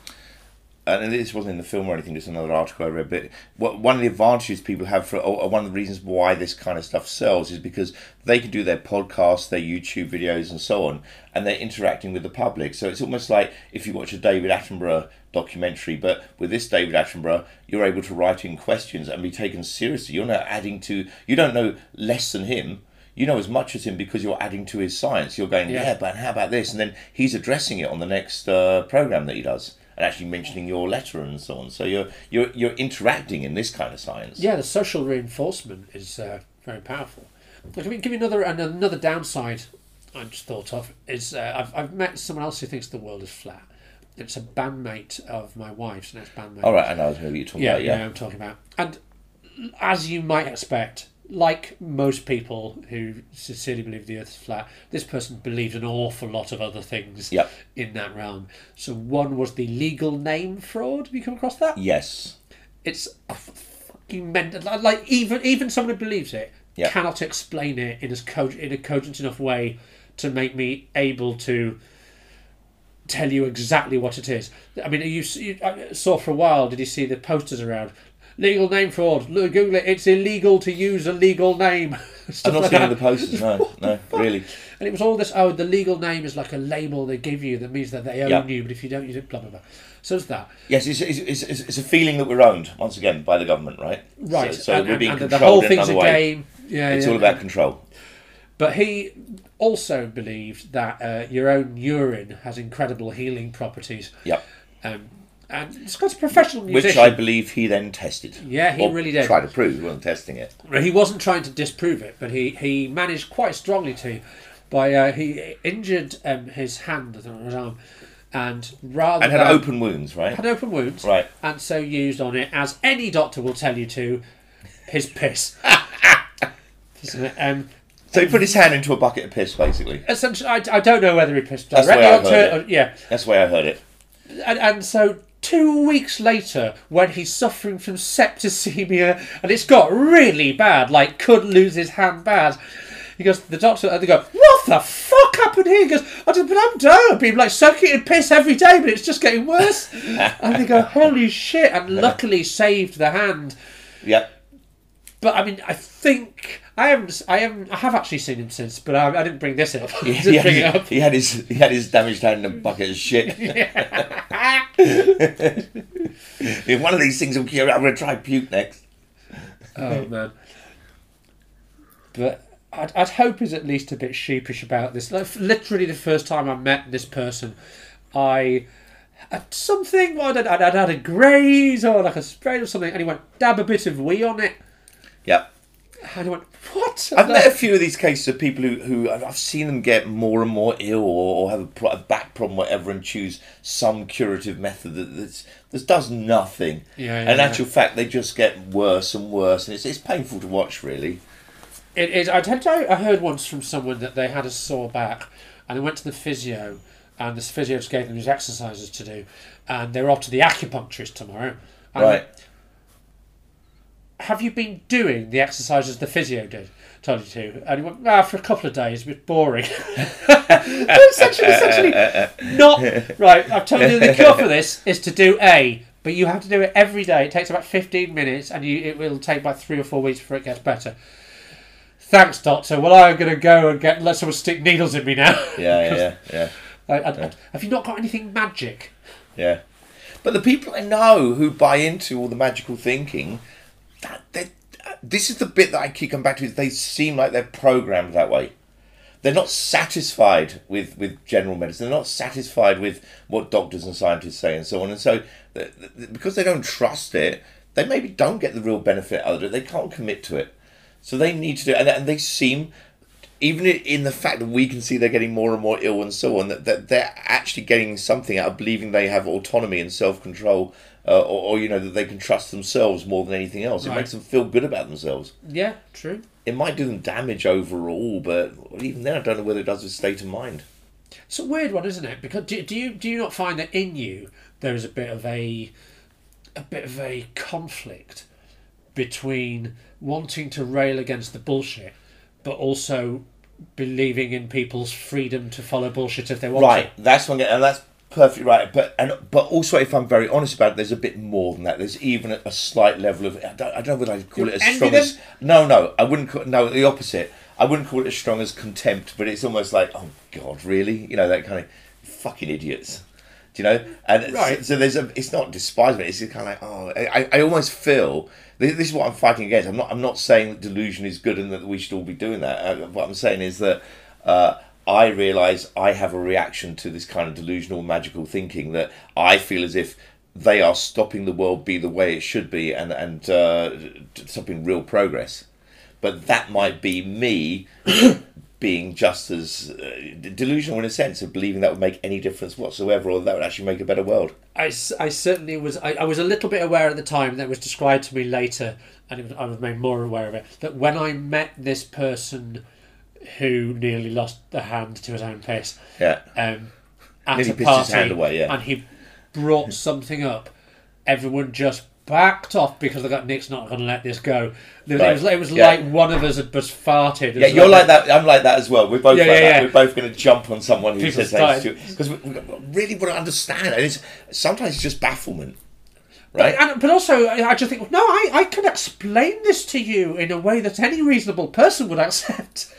and this wasn't in the film or anything, just another article I read. But what, one of the advantages people have for, or one of the reasons why this kind of stuff sells is because they can do their podcasts, their YouTube videos, and so on, and they're interacting with the public. So it's almost like if you watch a David Attenborough documentary, but with this David Attenborough, you're able to write in questions and be taken seriously. You're not adding to, you don't know less than him. You know as much as him because you're adding to his science. You're going, yeah, Yeah. but how about this? And then he's addressing it on the next uh, program that he does, and actually mentioning your letter and so on. So you're you're you're interacting in this kind of science. Yeah, the social reinforcement is uh, very powerful. Let me give you another another downside. I just thought of is uh, I've I've met someone else who thinks the world is flat. It's a bandmate of my wife's next bandmate. All right, and I know who you're talking Yeah, about. yeah, Yeah, I'm talking about. And as you might expect, like most people who sincerely believe the Earth is flat, this person believed an awful lot of other things Yep. in that realm. So one was the legal name fraud. Have you come across that? yes, It's fucking mental. Like even even someone who believes it Yeah. cannot explain it in as co- in a cogent enough way to make me able to tell you exactly what it is. I mean, you, you I saw for a while. Did you see the posters around? Legal name fraud. Look, Google it. It's illegal to use a legal name. I'm Stuff not like that. the posters. No, no, really. And it was all this. Oh, the legal name is like a label they give you that means that they own Yeah. you, but if you don't, use don't. Blah blah blah. So it's that. Yes, it's, it's, it's, it's a feeling that we're owned once again by the government, right? Right. So, so and, we're being and the controlled whole in thing's a way. game. Yeah, It's yeah. all about control. But he also believed that uh, your own urine has incredible healing properties. Yep. Um, and it's a professional Which. I believe he then tested. Yeah, he Or really did. Tried to prove. He wasn't testing it. He wasn't trying to disprove it, but he, he managed quite strongly to. By uh, he injured um, his hand on his arm, and rather And had than, open wounds, right? had open wounds, Right. and so used on it as any doctor will tell you to, his piss. Um, So he put his hand into a bucket of piss, basically. essentially, I, I don't know whether he pissed That's the directly way I've onto heard it. Or, yeah, That's the way I heard it. and, and so two weeks later, when he's suffering from septicemia and it's got really bad, like could lose his hand bad, he goes to the doctor and they go, "What the fuck happened here?" He goes, "I don't, but I'm done. I've been like soaking in piss every day, but it's just getting worse." and they go, "Holy shit!" And luckily saved the hand. Yep. But I mean, I think I haven't, I haven't, I have actually seen him since, but I, I didn't bring this up. He, he bring it had, up. he had his he had his damaged hand in a bucket of shit. if one of these things will cure, I'm going to try puke next. Oh man. But I'd, I'd hope he's at least a bit sheepish about this. Like, literally, the first time I met this person, I had something. I'd, I'd, I'd had a graze or like a spray or something, and he went dab a bit of wee on it, Yep. and I went what? I've met a few of these cases of people who, who I've seen them get more and more ill or, or have a, a back problem, whatever, and choose some curative method that that's, that does nothing. Yeah, and yeah, in yeah. actual fact, they just get worse and worse, and it's, it's painful to watch, really. It is. I you, I heard once from someone that they had a sore back, and they went to the physio, and this physio just gave them these exercises to do, and they were off to the acupuncturist tomorrow. And Right. Have you been doing the exercises the physio did? Told you to. And he went ah, for a couple of days a bit boring. Essentially, essentially not right I've told you the cure for this is to do A but you have to do it every day. It takes about 15 minutes and you it will take about three or four weeks before it gets better. Thanks doctor. Well I'm going to go and get let someone stick needles in me now. Yeah, yeah, yeah, I, I, I- have you not got anything magic? Yeah. But the people I know who buy into all the magical thinking, that they, uh, this is the bit that I keep coming back to. They seem like they're programmed that way. They're not satisfied with, with general medicine. They're not satisfied with what doctors and scientists say and so on. And so, because they don't trust it, they maybe don't get the real benefit out of it. They can't commit to it. So they need to do, and, and they seem, even in the fact that we can see they're getting more and more ill and so on, that, that they're actually getting something out of believing they have autonomy and self control, uh, or, or you know that they can trust themselves more than anything else. It makes them feel good about themselves. yeah true It might do them damage overall, but even then, I don't know whether it does with state of mind. It's a weird one, isn't it? Because do, do you do you not find that in you there is a bit of a a bit of a conflict between wanting to rail against the bullshit, but also believing in people's freedom to follow bullshit if they want Right, that's one, and that's perfectly right. But and but also, if I'm very honest about it, there's a bit more than that. There's even a, a slight level of I don't, I don't know whether I'd call it as strong them? as no, no. I wouldn't. Call, no, the opposite. I wouldn't call it as strong as contempt, but it's almost like, oh God, really? You know that kind of fucking idiots. Do you know? And so- Right. so, there's a. It's not despisement. It's just kind of like, oh, I, I almost feel this, this is what I'm fighting against. I'm not. I'm not saying that delusion is good and that we should all be doing that. Uh, what I'm saying is that. Uh, I realise I have a reaction to this kind of delusional, magical thinking that I feel as if they are stopping the world be the way it should be and and uh, stopping real progress. But that might be me being just as uh, delusional in a sense of believing that would make any difference whatsoever, or that would actually make a better world. I, I certainly was. I, I was a little bit aware at the time that was described to me later, and I was made more aware of it. That when I met this person who nearly lost the hand to his own face, Yeah. um, at Nearly a pissed his party, hand away, yeah. and he brought something up, everyone just backed off because they got Nick's not going to let this go. It was, Right. it was, it was Yeah. like one of us had just farted. Yeah, you're like that. I'm like that as well. We're both Yeah, like yeah, that. We're both going to jump on someone who People says that start- because we, we really want to understand. And it's sometimes it's just bafflement, right? And, but also, I I just think, no, I, I can explain this to you in a way that any reasonable person would accept.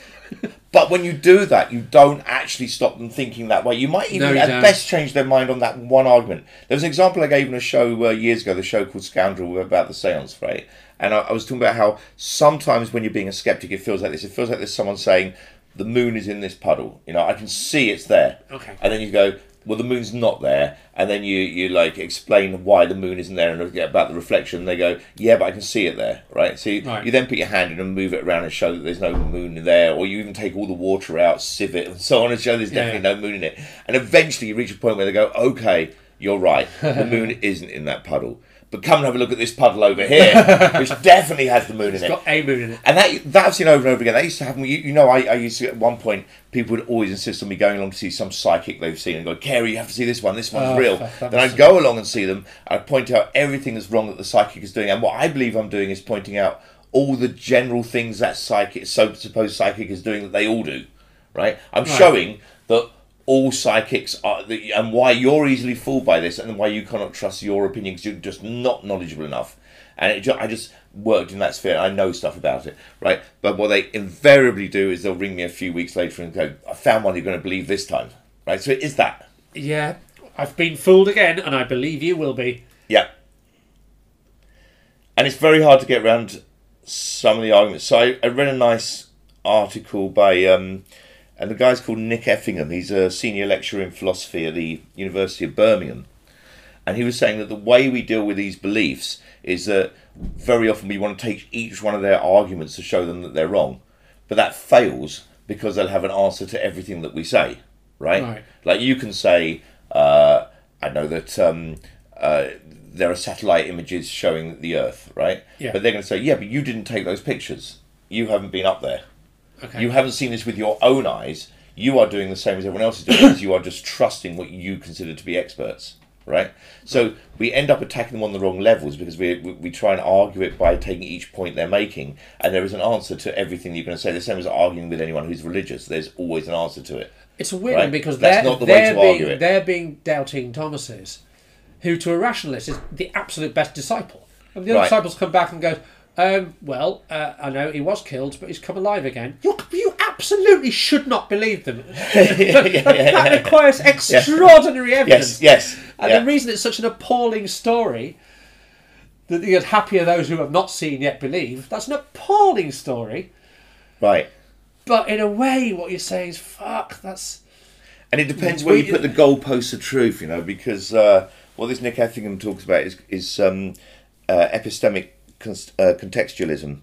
But when you do that, you don't actually stop them thinking that way. You might even, No, at don't. best, change their mind on that one argument. There was an example I gave in a show uh, years ago, the show called Scoundrel about the seance, right? And I, I was talking about how sometimes when you're being a skeptic, it feels like this. It feels like there's someone saying, the moon is in this puddle. You know, I can see it's there. Okay. And then you go, well, the moon's not there. And then you, you like explain why the moon isn't there and about the reflection. And they go, yeah, but I can see it there, right? So you, Right. you then put your hand in and move it around and show that there's no moon there, or you even take all the water out, sieve it, and so on, and show there's Yeah, definitely no moon in it. And eventually you reach a point where they go, okay, you're right, the moon isn't in that puddle. But come and have a look at this puddle over here, which definitely has the moon in It's it. got a moon in it. And that that I've seen over and over again. That used to happen. You, you know, I, I used to at one point people would always insist on me going along to see some psychic they've seen and go, Carrie, you have to see this one. This one's Oh, real. that then I'd go along and see them. I'd point out everything that's wrong that the psychic is doing, and what I believe I'm doing is pointing out all the general things that psychic, so supposed psychic is doing that they all do. Right? I'm showing that all psychics are, that- and why you're easily fooled by this, and why you cannot trust your opinion because you're just not knowledgeable enough. And ju- I just worked in that sphere. I know stuff about it, right? But what they invariably do is they'll ring me a few weeks later and go, "I found one you're going to believe this time." Right? So it is that. Yeah, I've been fooled again, and I believe you will be. Yeah. And it's very hard to get around some of the arguments. So I, I read a nice article by, um, and the guy's called Nikk Effingham. He's a senior lecturer in philosophy at the University of Birmingham. And he was saying that the way we deal with these beliefs is that very often we want to take each one of their arguments to show them that they're wrong. But that fails because they'll have an answer to everything that we say, right? Right. Like you can say, uh, I know that um, uh, there are satellite images showing the Earth, right? Yeah. But they're going to say, yeah, but you didn't take those pictures. You haven't been up there. Okay. You haven't seen this with your own eyes. You are doing the same as everyone else is doing because you are just trusting what you consider to be experts, right? So we end up attacking them on the wrong levels because we, we, we try and argue it by taking each point they're making, and there is an answer to everything you're going to say. The same as arguing with anyone who's religious. There's always an answer to it. It's a weird Right. one because That's they're, not the way to being, argue it. They're being doubting Thomases, who to a rationalist is the absolute best disciple. And the other Right. disciples come back and go, um, well, uh, I know he was killed, but he's come alive again. You, you absolutely should not believe them. that requires extraordinary evidence. Yes, yes. And yeah. the reason it's such an appalling story that the happy are those who have not seen yet believe, that's an appalling story. right. But in a way, what you're saying is, fuck, that's. And it depends where you put the goalposts of truth, you know, because uh, what this Nikk Effingham talks about is, is um, uh, epistemic contextualism.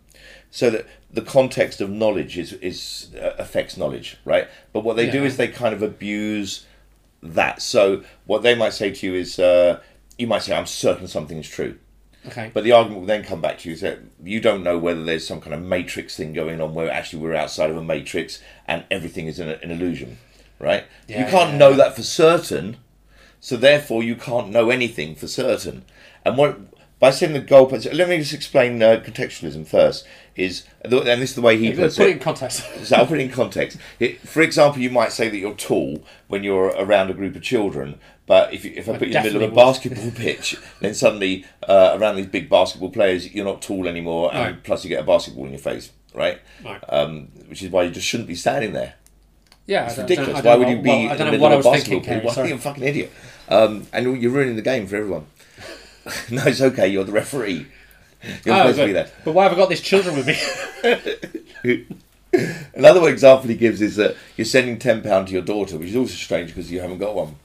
So that the context of knowledge is, is uh, affects knowledge, right? But what they do is they kind of abuse that. So what they might say to you is, uh, you might say, I'm certain something is true. Okay. But the argument will then come back to you is that you don't know whether there's some kind of matrix thing going on where actually we're outside of a matrix and everything is an, an illusion, right? you can't yeah, know yeah. that for certain, so therefore you can't know anything for certain. And what by setting the goalposts. Let me just explain uh, contextualism first. Is and this is the way he puts Put it it. in context. So I'll put it in context. It, for example, you might say that you're tall when you're around a group of children, but if, you, if I put you in the middle of a basketball pitch, then suddenly uh, around these big basketball players, you're not tall anymore, and plus you get a basketball in your face, right? Right. Um, which is why you just shouldn't be standing there. Yeah, It's ridiculous. Why would you be well, in the middle of a basketball thinking, pool? Why are you a fucking idiot? Um, and you're ruining the game for everyone. no, it's okay. You're the referee. You're Oh, supposed to but, be there. but why have I got these children with me? Another example he gives is that you're sending ten pound to your daughter, which is also strange because you haven't got one.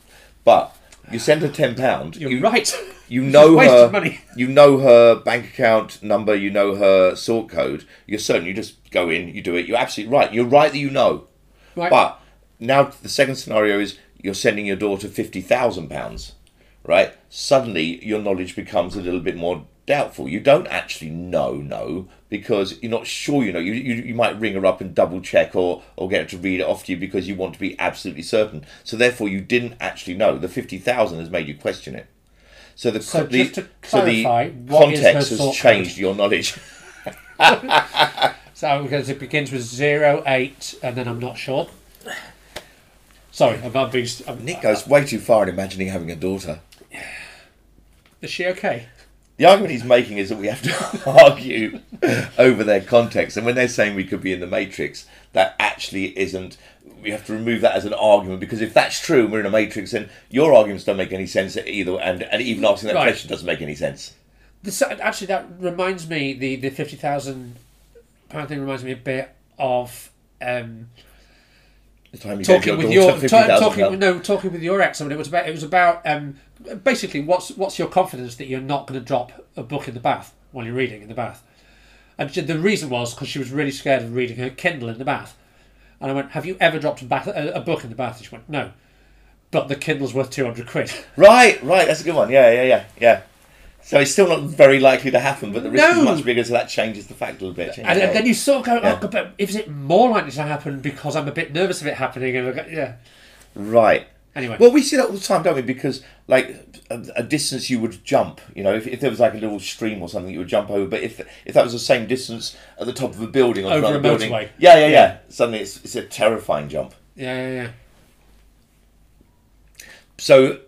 But you send her ten pound. You're you, right. You know her. money. You know her bank account number. You know her sort code. You're certain. You just go in. You do it. You're absolutely right. You're right that you know. Right. But now the second scenario is you're sending your daughter fifty thousand pounds, right? Suddenly your knowledge becomes a little bit more doubtful. You don't actually know, no, because you're not sure you know. You, you, you might ring her up and double check or, or get her to read it off to you because you want to be absolutely certain. So therefore you didn't actually know. The fifty thousand has made you question it. So the So the, to so the clarify, context has changed your knowledge. So because it begins with zero eight, and then I'm not sure. Sorry, I'm, I'm being. I'm, Nick goes way too far in imagining having a daughter. Is she okay? The argument he's making is that we have to argue over their context, and when they're saying we could be in the Matrix, that actually isn't. We have to remove that as an argument because if that's true, and we're in a Matrix, then your arguments don't make any sense either, and, and even asking that Right. question doesn't make any sense. This, actually, that reminds me. The the fifty thousand pound thing reminds me a bit of. Um, The time you talking with your your ta- fifty talking no talking with your ex. I mean, it was about it was about um, basically what's what's your confidence that you're not going to drop a book in the bath while you're reading in the bath. And she- the reason was because she was really scared of reading her Kindle in the bath. And I went, "Have you ever dropped a, bath, a, a book in the bath?" And she went, "No." But the Kindle's worth two hundred quid. Right, right, that's a good one. Yeah, yeah, yeah, yeah. So it's still not very likely to happen, but the risk is much bigger, so that changes the fact a little bit. And the- then you sort of go, oh, Yeah. "Oh, but is it more likely to happen because I'm a bit nervous of it happening?" And I go, yeah. Right. Anyway, Well, we see that all the time, don't we? Because like a, a distance you would jump, you know, if, if there was like a little stream or something, you would jump over. But if if that was the same distance at the top of a building or Over another a building, yeah, yeah, yeah, Yeah. Suddenly, it's it's a terrifying jump. yeah, yeah, yeah. So,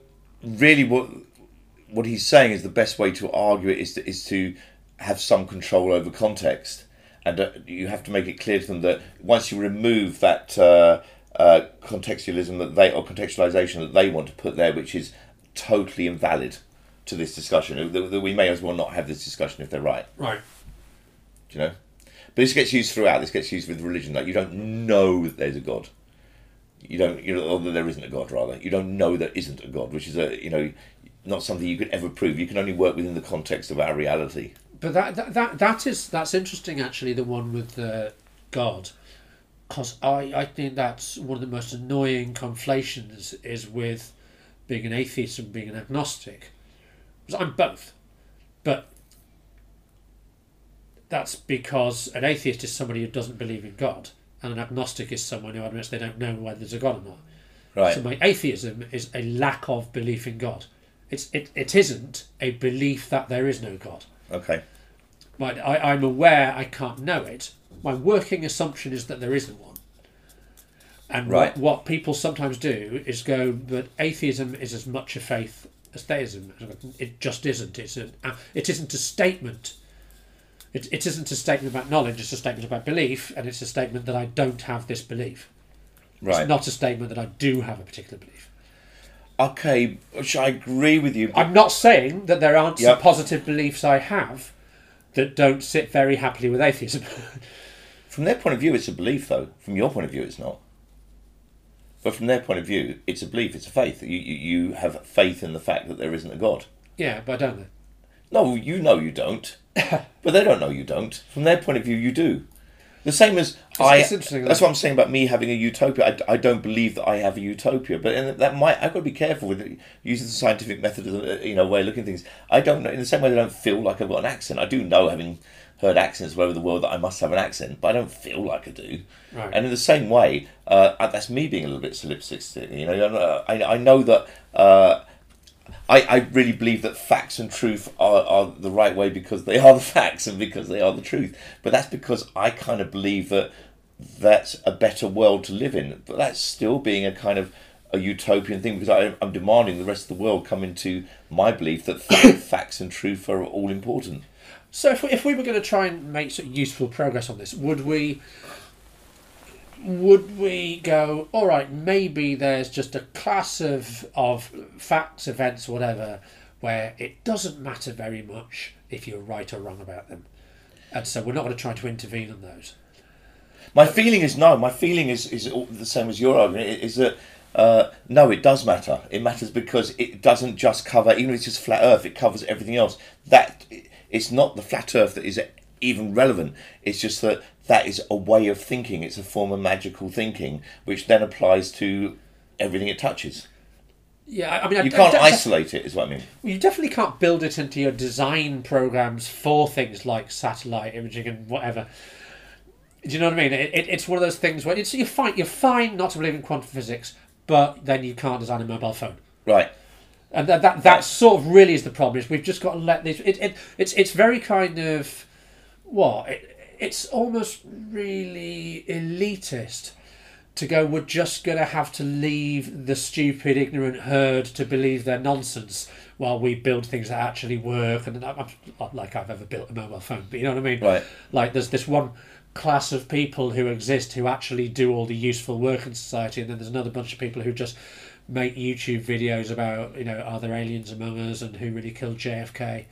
really, what what he's saying is the best way to argue it is to, is to have some control over context, and uh, you have to make it clear to them that once you remove that uh, uh, contextualism that they or contextualization that they want to put there, which is totally invalid to this discussion, that, that we may as well not have this discussion if they're right. Right. Do you know? But this gets used throughout. This gets used with religion. Like you don't know that there's a God. You don't. You know, or that there isn't a God. Rather, you don't know there isn't a God, which is a you know, not something you could ever prove. You can only work within the context of our reality. But that, that that that is that's interesting actually the one with the God, because I I think that's one of the most annoying conflations is with being an atheist and being an agnostic. 'Cause I'm both, but that's because an atheist is somebody who doesn't believe in God, and an agnostic is someone who admits they don't know whether there's a God or not. Right. So my atheism is a lack of belief in God. It's it, it isn't a belief that there is no God. Okay. Right, I, I'm aware I can't know it. My working assumption is that there isn't one. And Right. what, what people sometimes do is go, but atheism is as much a faith as theism. And I go, It just isn't. It's a, it isn't a statement. It, it isn't a statement about knowledge. It's a statement about belief, and it's a statement that I don't have this belief. Right. It's not a statement that I do have a particular belief. okay. Which I agree with you. I'm not saying that there aren't Yep. some positive beliefs I have that don't sit very happily with atheism. From their point of view, it's a belief, though. From your point of view, it's not. But from their point of view, it's a belief. It's a faith. You you, you have faith in the fact that there isn't a God. yeah, but I don't know. No, you know you don't. but they don't know you don't. From their point of view, you do. The same as I. it's interesting, that's what I'm saying about me having a utopia. I, I don't believe that I have a utopia, but and that might I've got to be careful with it, using the scientific method as a uh, you know way of looking at things. I don't know in the same way I don't feel like I've got an accent. I do know having heard accents all over the world that I must have an accent, but I don't feel like I do. Right. And in the same way, uh, that's me being a little bit solipsistic. You know, I, I know that. Uh, I, I really believe that facts and truth are, are the right way because they are the facts and because they are the truth. But that's because I kind of believe that that's a better world to live in. But that's still being a kind of a utopian thing because I, I'm demanding the rest of the world come into my belief that facts and truth are all important. So if we, if we were going to try and make of useful progress on this, would we would we go all right maybe there's just a class of of facts events whatever where it doesn't matter very much if you're right or wrong about them and so we're not going to try to intervene on those my feeling is no my feeling is is the same as your argument is that uh, no, it does matter. It matters because it doesn't just cover, even if it's just flat Earth, it covers everything else. That it's not the flat Earth that is even relevant. It's just that that is a way of thinking. It's a form of magical thinking, which then applies to everything it touches. Yeah, I mean, you I, can't I, isolate it. Is what I mean. You definitely can't build it into your design programs for things like satellite imaging and whatever. Do you know what I mean? It, it, it's one of those things where it's you're fine. You're fine not to believe in quantum physics, but then you can't design a mobile phone. Right. And that that, that sort of really is the problem. Is we've just got to let this. It, it it's it's very kind of what it, it's almost really elitist to go. We're just going to have to leave the stupid, ignorant herd to believe their nonsense while we build things that actually work. And I'm not like I've ever built a mobile phone, but you know what I mean. Right. Like there's this one class of people who exist who actually do all the useful work in society, and then there's another bunch of people who just make YouTube videos about you know are there aliens among us and who really killed JFK.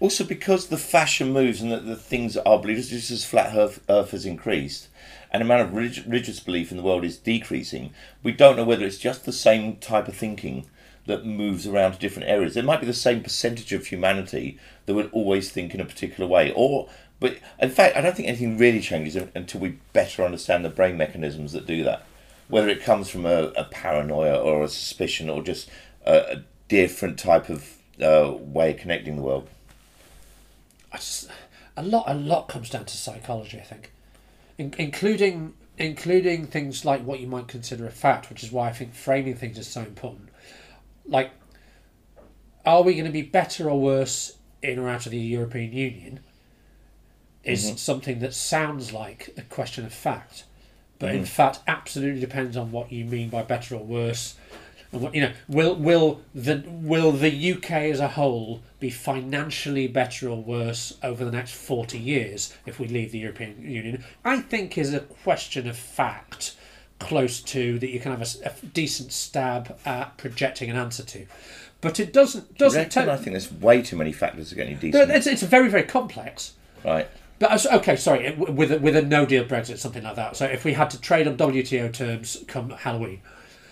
Also, because the fashion moves and the, the things that are believed, just as flat Earth, Earth has increased, and the amount of religious belief in the world is decreasing, we don't know whether it's just the same type of thinking that moves around to different areas. There might be the same percentage of humanity that would always think in a particular way, or but in fact, I don't think anything really changes until we better understand the brain mechanisms that do that. Whether it comes from a, a paranoia or a suspicion or just a, a different type of uh, way of connecting the world. Just, a lot, a lot comes down to psychology. I think, In, including including things like what you might consider a fact, which is why I think framing things is so important. Like, are we going to be better or worse in or out of the European Union? is mm-hmm. something that sounds like a question of fact, but mm-hmm. in fact absolutely depends on what you mean by better or worse. And what, you know, will will the will the UK as a whole be financially better or worse over the next forty years if we leave the European Union? I think is a question of fact close to that you can have a, a decent stab at projecting an answer to but it doesn't doesn't. I think there's way too many factors to get any decent. It's, it's very very complex. Right. But okay, sorry, with a, with a no deal Brexit, something like that. So if we had to trade on WTO terms come Halloween,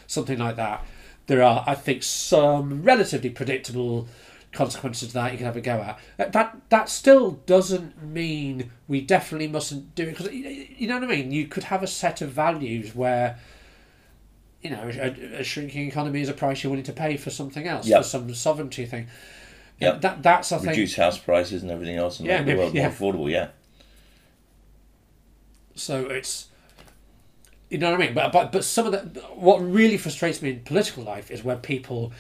something like that, there are, I think, some relatively predictable consequences to that you can have a go at. Uh, that that still doesn't mean we definitely mustn't do it because you know what I mean. You could have a set of values where. You know, a, a shrinking economy is a price you're willing to pay for something else, yep. for some sovereignty thing. Yeah, that that's I think reduce house prices and everything else and yeah, make the world yeah. more affordable. Yeah. So it's you know what I mean. But but but some of the what really frustrates me in political life is where people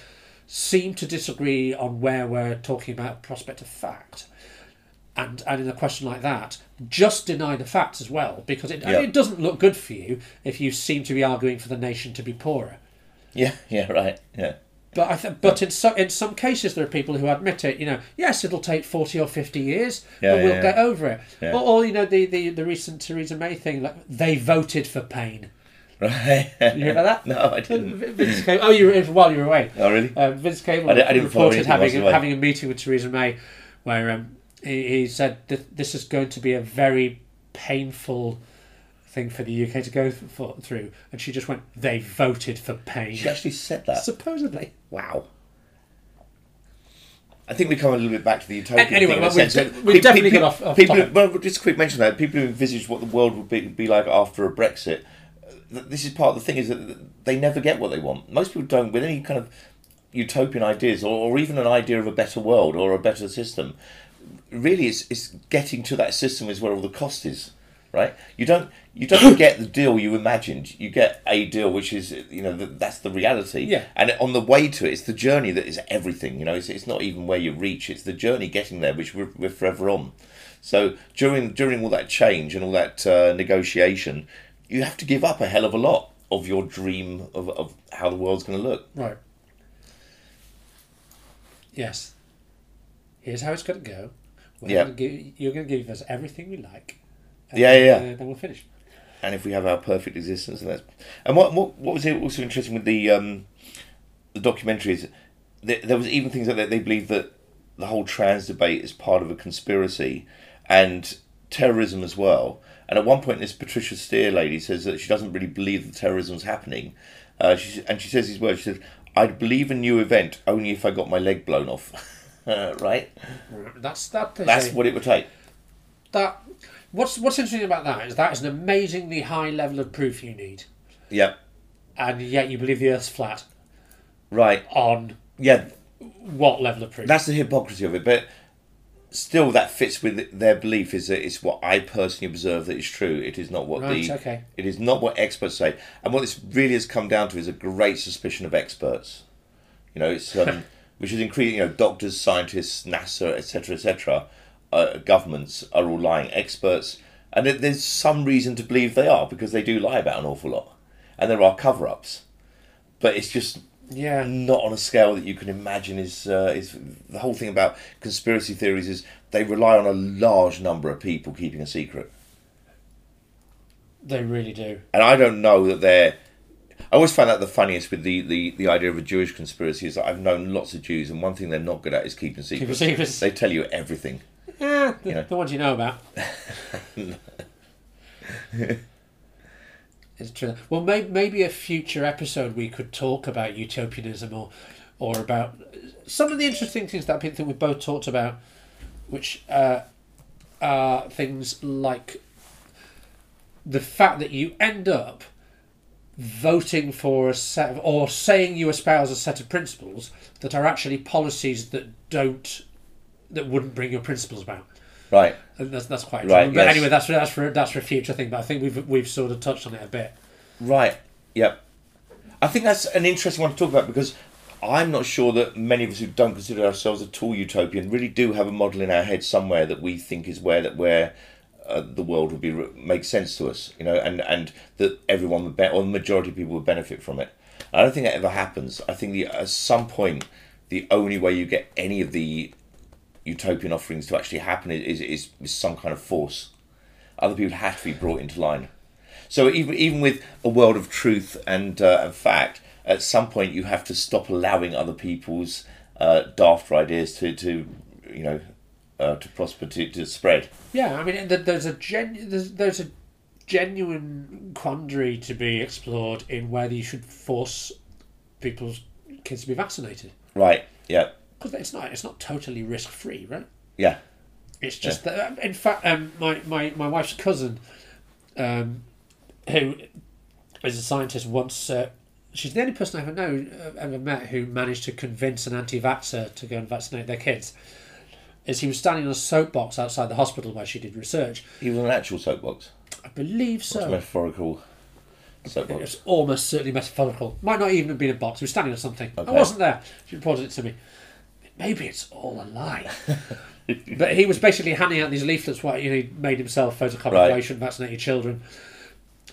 seem to disagree on where we're talking about prospect of fact. And, and in a question like that, just deny the facts as well, because it, it doesn't look good for you if you seem to be arguing for the nation to be poorer. Yeah, yeah, right, yeah. But I th- but in some in some cases there are people who admit it. You know, yes, it'll take forty or fifty years, yeah, but yeah, we'll yeah. get over it. Or, or, you know the, the the recent Theresa May thing, like they voted for pain. Right. you hear about that? No, I didn't. Vince Cable. Oh, you were while you were away. Oh, really? Uh, Vince Cable I, I reported having having a meeting with Theresa May, where um, he, he said that this is going to be a very painful thing for the UK to go for, through, and she just went, "They voted for pain." She actually said that. Supposedly. Wow. I think we come a little bit back to the utopian anyway, thing. Well, we've, we've definitely got off, off people, Well, just a quick mention that people who envisage what the world would be, be like after a Brexit. Uh, this is part of the thing is that they never get what they want. Most people don't with any kind of utopian ideas or, or even an idea of a better world or a better system. Really, it's, it's getting to that system is where all the cost is right? You don't you don't get the deal you imagined. You get a deal which is you know the, that's the reality. Yeah. And on the way to it, it's the journey that is everything. You know, it's, it's not even where you reach; it's the journey getting there, which we're, we're forever on. So during during all that change and all that uh, negotiation, you have to give up a hell of a lot of your dream of, of how the world's going to look. Right. Yes. Here's how it's going to go. We're Yeah. Gonna give, you're going to give us everything we like. and Yeah, yeah, then, yeah. uh, then we'll finish. And if we have our perfect existence, and that's and what what, what was also interesting with the um, the documentary is there, there was even things like that they believe that the whole trans debate is part of a conspiracy and terrorism as well. And at one point, this Patricia Steere lady says that she doesn't really believe that terrorism's happening. Uh, she, and she says these words. She says, "I'd believe a new event only if I got my leg blown off." Right? That's that. That's a- what it would take. that. What's what's interesting about that is that is an amazingly high level of proof you need, Yeah. and yet you believe the Earth's flat. Right. On Yeah. what level of proof? That's the hypocrisy of it, but still, that fits with their belief. Is that it's what I personally observe that is true. It is not what Right, the okay. it is not what experts say. And what this really has come down to is a great suspicion of experts. You know, it's um, which is increasing. You know, doctors, scientists, NASA, etc., etc. Uh, governments are all lying. Experts, and there- there's some reason to believe they are because they do lie about an awful lot, and there are cover-ups. But it's just yeah. not on a scale that you can imagine is uh, is the whole thing about conspiracy theories is they rely on a large number of people keeping a secret They really do. and I don't know that they're I always find that the funniest with the, the, the idea of a Jewish conspiracy is that I've known lots of Jews and one thing they're not good at is keeping secrets. secrets. They tell you everything. Yeah, the, You know. the ones you know about. it's true. Well, may, maybe a future episode we could talk about utopianism or, or about some of the interesting things that I think we both talked about, which uh, are things like the fact that you end up voting for a set of, or saying you espouse a set of principles that are actually policies that don't that wouldn't bring your principles about. Right. And that's that's quite Right. But yes. anyway, that's for, that's for that's for a future thing. But I think we've we've sort of touched on it a bit. Right. Yep. I think that's an interesting one to talk about because I'm not sure that many of us who don't consider ourselves at all utopian really do have a model in our head somewhere that we think is where that where uh, the world would be make sense to us, you know, and and that everyone would be, or the majority of people would benefit from it. I don't think that ever happens. I think the, at some point the only way you get any of the utopian offerings to actually happen is, is, is some kind of force. Other people have to be brought into line. So even even with a world of truth and uh, and fact, at some point you have to stop allowing other people's uh, dafter ideas to, to you know uh, to prosper to, to spread. Yeah, I mean, there's a gen there's, there's a genuine quandary to be explored in whether you should force people's kids to be vaccinated Right. Yeah. Because it's not it's not totally risk free, right? Yeah. It's just that. In fact, um, my, my my wife's cousin, um, who is a scientist, once uh, she's the only person I ever know uh, ever met who managed to convince an anti-vaxxer to go and vaccinate their kids. Is he was standing on a soapbox outside the hospital where she did research. He was an actual soapbox. I believe It's so. metaphorical It soapbox. was almost certainly metaphorical. Might not even have been a box. He was standing on something. I wasn't there. She reported it to me. Maybe it's all a lie. but he was basically handing out these leaflets where you know, he made himself photocopy Right. why you shouldn't vaccinate your children.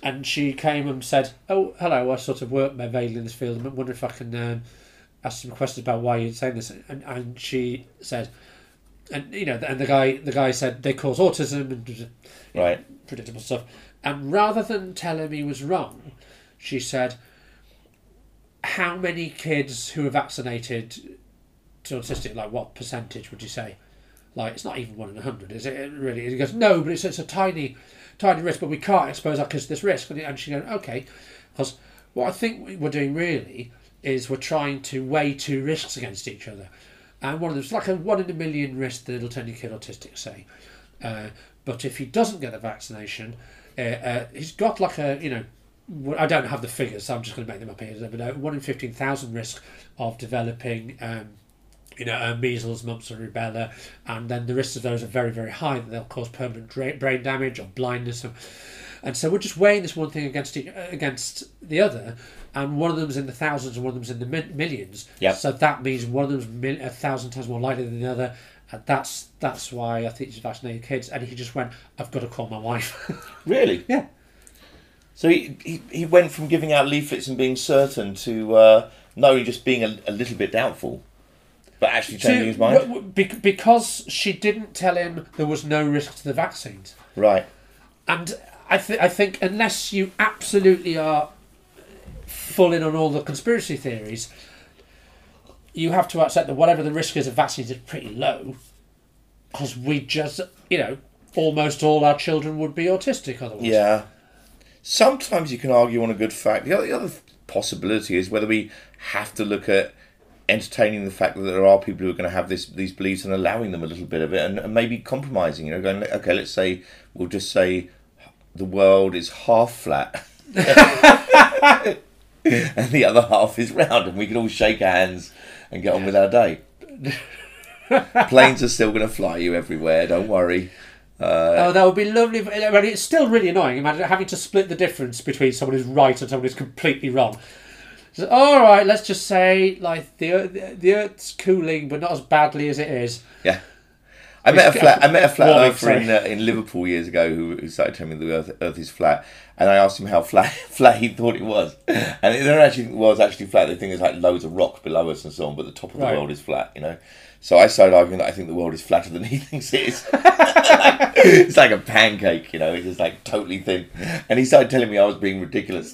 And she came and said, "Oh, hello. I sort of work vaguely in this field. I wonder if I can um, ask some questions about why you're saying this." And, and she said, and you know, and the guy, the guy said they cause autism and Right. predictable stuff. And rather than tell him he was wrong, she said, How many kids who are vaccinated to autistic, like what percentage would you say? Like, it's not even one in a hundred, is it? It Really? And he goes, No, but it's, it's a tiny, tiny risk, but we can't expose our kids to this risk. And, and she goes, Okay. Because what I think we're doing really is we're trying to weigh two risks against each other. And one of them is like a one in a million risk that it'll turn your kid autistic, say. Uh, but if he doesn't get the vaccination, uh, uh, he's got like a you know, I don't have the figures, so I'm just going to make them up here. But uh, one in fifteen thousand risk of developing um, you know, uh, measles, mumps, and rubella, and then the risks of those are very, very high. That they'll cause permanent dra- brain damage or blindness. Or, and so we're just weighing this one thing against each, against the other, and one of them's in the thousands and one of them's in the mi- millions. Yep. So that means one of them's mil- a thousand times more likely than the other. And that's that's why I think he's should vaccinate kids. And he just went, "I've got to call my wife." Really? yeah. So he, he, he went from giving out leaflets and being certain to uh, not only just being a, a little bit doubtful, but actually changing his mind. w- w- bec- because she didn't tell him there was no risk to the vaccines. Right. And I, th- I think unless you absolutely are full in on all the conspiracy theories, you have to accept that whatever the risk is of vaccines is pretty low. Because we just, you know, almost all our children would be autistic otherwise. Yeah. Sometimes you can argue on a good fact. The other, the other possibility is whether we have to look at entertaining the fact that there are people who are going to have this these beliefs and allowing them a little bit of it and, and maybe compromising. You know, going okay, let's say we'll just say the world is half flat. and the other half is round, and we can all shake hands and get on with our day. Planes are still going to fly you everywhere. Don't worry. Uh, oh, that would be lovely. but- it's still really annoying. Imagine having to split the difference between someone who's right and someone who's completely wrong. All right, let's just say like the Earth- the Earth's cooling, but not as badly as it is. Yeah. I met a flat. I met a flat earther in, uh, in Liverpool years ago who, who started telling me the Earth, Earth is flat, and I asked him how flat flat he thought it was, and it don't actually was actually flat. They think there's like loads of rock below us and so on, but the top of the Right. world is flat. You know, so I started arguing that I think the world is flatter than he thinks it is. it's like a pancake, you know. It's just like totally thin, and he started telling me I was being ridiculous.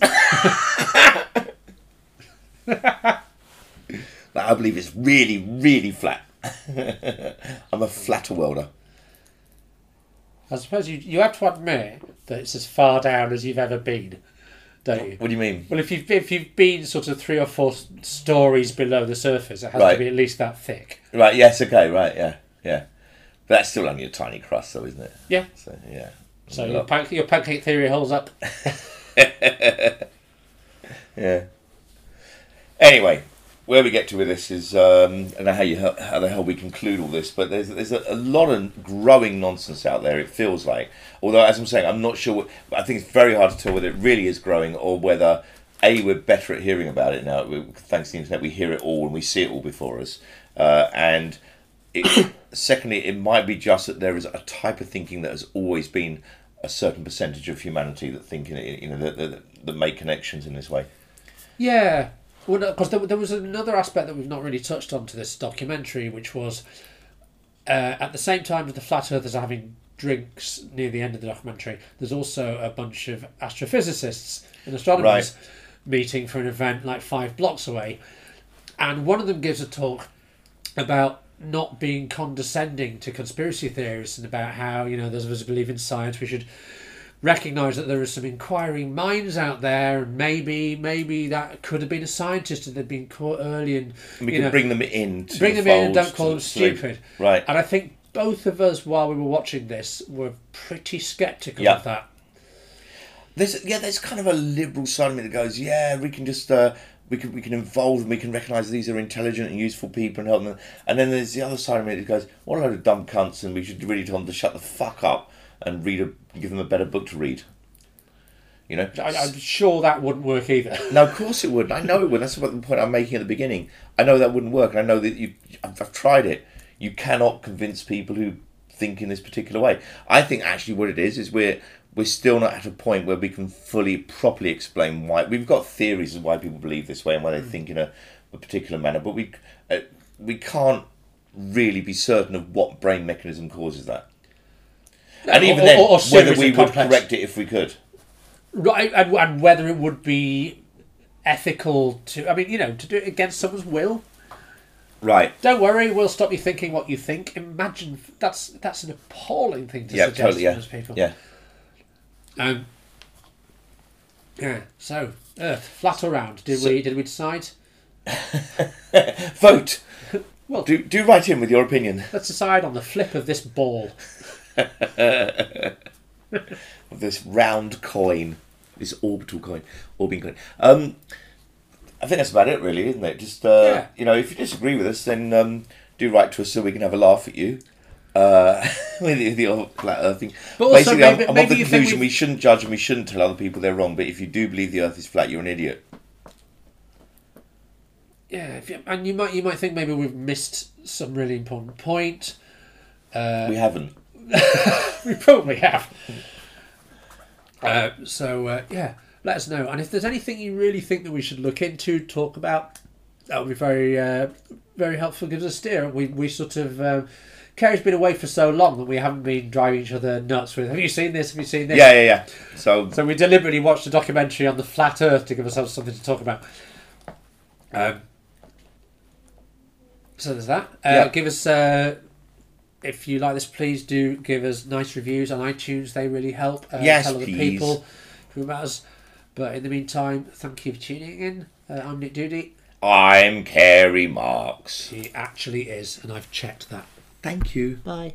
I believe it's really, really flat. I'm a flatter welder. I suppose you you have to admit that it's as far down as you've ever been, don't you? What do you mean? Well, if you've if you've been sort of three or four stories below the surface, it has Right. to be at least that thick. Right, yes, okay, right, yeah, yeah. But that's still only a tiny crust, though, isn't it? Yeah. So, yeah. So your, panc- your pancake theory holds up. Yeah. Anyway, where we get to with this is um, I don't know how you how the hell we conclude all this, but there's there's a, a lot of growing nonsense out there. It feels like, although as I'm saying, I'm not sure. What, I think it's very hard to tell whether it really is growing or whether a we're better at hearing about it now. Thanks to the internet, we hear it all and we see it all before us, uh, and. It, secondly, it might be just that there is a type of thinking that has always been a certain percentage of humanity that think in you know, that, that, that make connections in this way. Yeah. Well, because there, there was another aspect that we've not really touched on to this documentary, which was uh, at the same time as the flat earthers are having drinks near the end of the documentary, there's also a bunch of astrophysicists and astronomers Right. meeting for an event like five blocks away. And one of them gives a talk about not being condescending to conspiracy theorists and about how, you know, those of us who believe in science, we should recognize that there are some inquiring minds out there and maybe maybe that could have been a scientist and they'd been caught early and And we can know, bring them in. To bring the them in and don't call them stupid Right. and i think both of us while we were watching this were pretty skeptical Yeah. of that There's yeah, there's kind of a liberal side of me that goes, yeah, we can just uh, we can we can involve them, we can recognise these are intelligent and useful people and help them. And then there's the other side of me that goes, what a load of dumb cunts, and we should really tell them to shut the fuck up and read a give them a better book to read. You know, I, i'm sure that wouldn't work either No, of course it would. I know it would. That's what the point I'm making at the beginning. I know that wouldn't work, and I know that you. I've, I've tried it. You cannot convince people who think in this particular way. I think actually what it is is we're we're still not at a point where we can fully properly explain why. We've got theories of why people believe this way and why they think in a, a particular manner, but we uh, we can't really be certain of what brain mechanism causes that. And even or- then, or whether we would complex. correct it if we could. right and, and whether it would be ethical to i mean you know to do it against someone's will Right. don't worry we'll stop you thinking what you think imagine that's that's an appalling thing to Yeah. suggest Totally. to Yeah. those people Yeah. Um, yeah. So, Earth flat or round? Did we did we decide? Vote. Well- do do write in with your opinion Let's decide on the flip of this ball. Of this round coin, this orbital coin, orbiting coin. Um, I think that's about it, really, isn't it? Just uh, Yeah. you know, if you disagree with us, then um, do write to us so we can have a laugh at you. Uh, with the, the whole flat Earth thing. But also Basically, maybe- I'm, I'm maybe of the conclusion we shouldn't judge and we shouldn't tell other people they're wrong. But if you do believe the Earth is flat, you're an idiot. Yeah, if you, and you might you might think maybe we've missed some really important point. Uh, we haven't. we probably have. Uh, so uh, yeah, let us know. And if there's anything you really think that we should look into, talk about, that would be very uh, very helpful. Give us a steer. We we sort of. Um, Carrie's been away for so long that we haven't been driving each other nuts with. Have you seen this? Have you seen this? Yeah, yeah, yeah. So So we deliberately watched a documentary on the flat Earth to give ourselves something to talk about. Um, so there's that. Uh, Yeah. Give us, uh, if you like this, please do give us nice reviews on iTunes. They really help. Uh, Yes, tell other please. people who matters. But in the meantime, thank you for tuning in. Uh, I'm Nick Doody. I'm Carrie Marx. He actually is, and I've checked that. Thank you. Bye.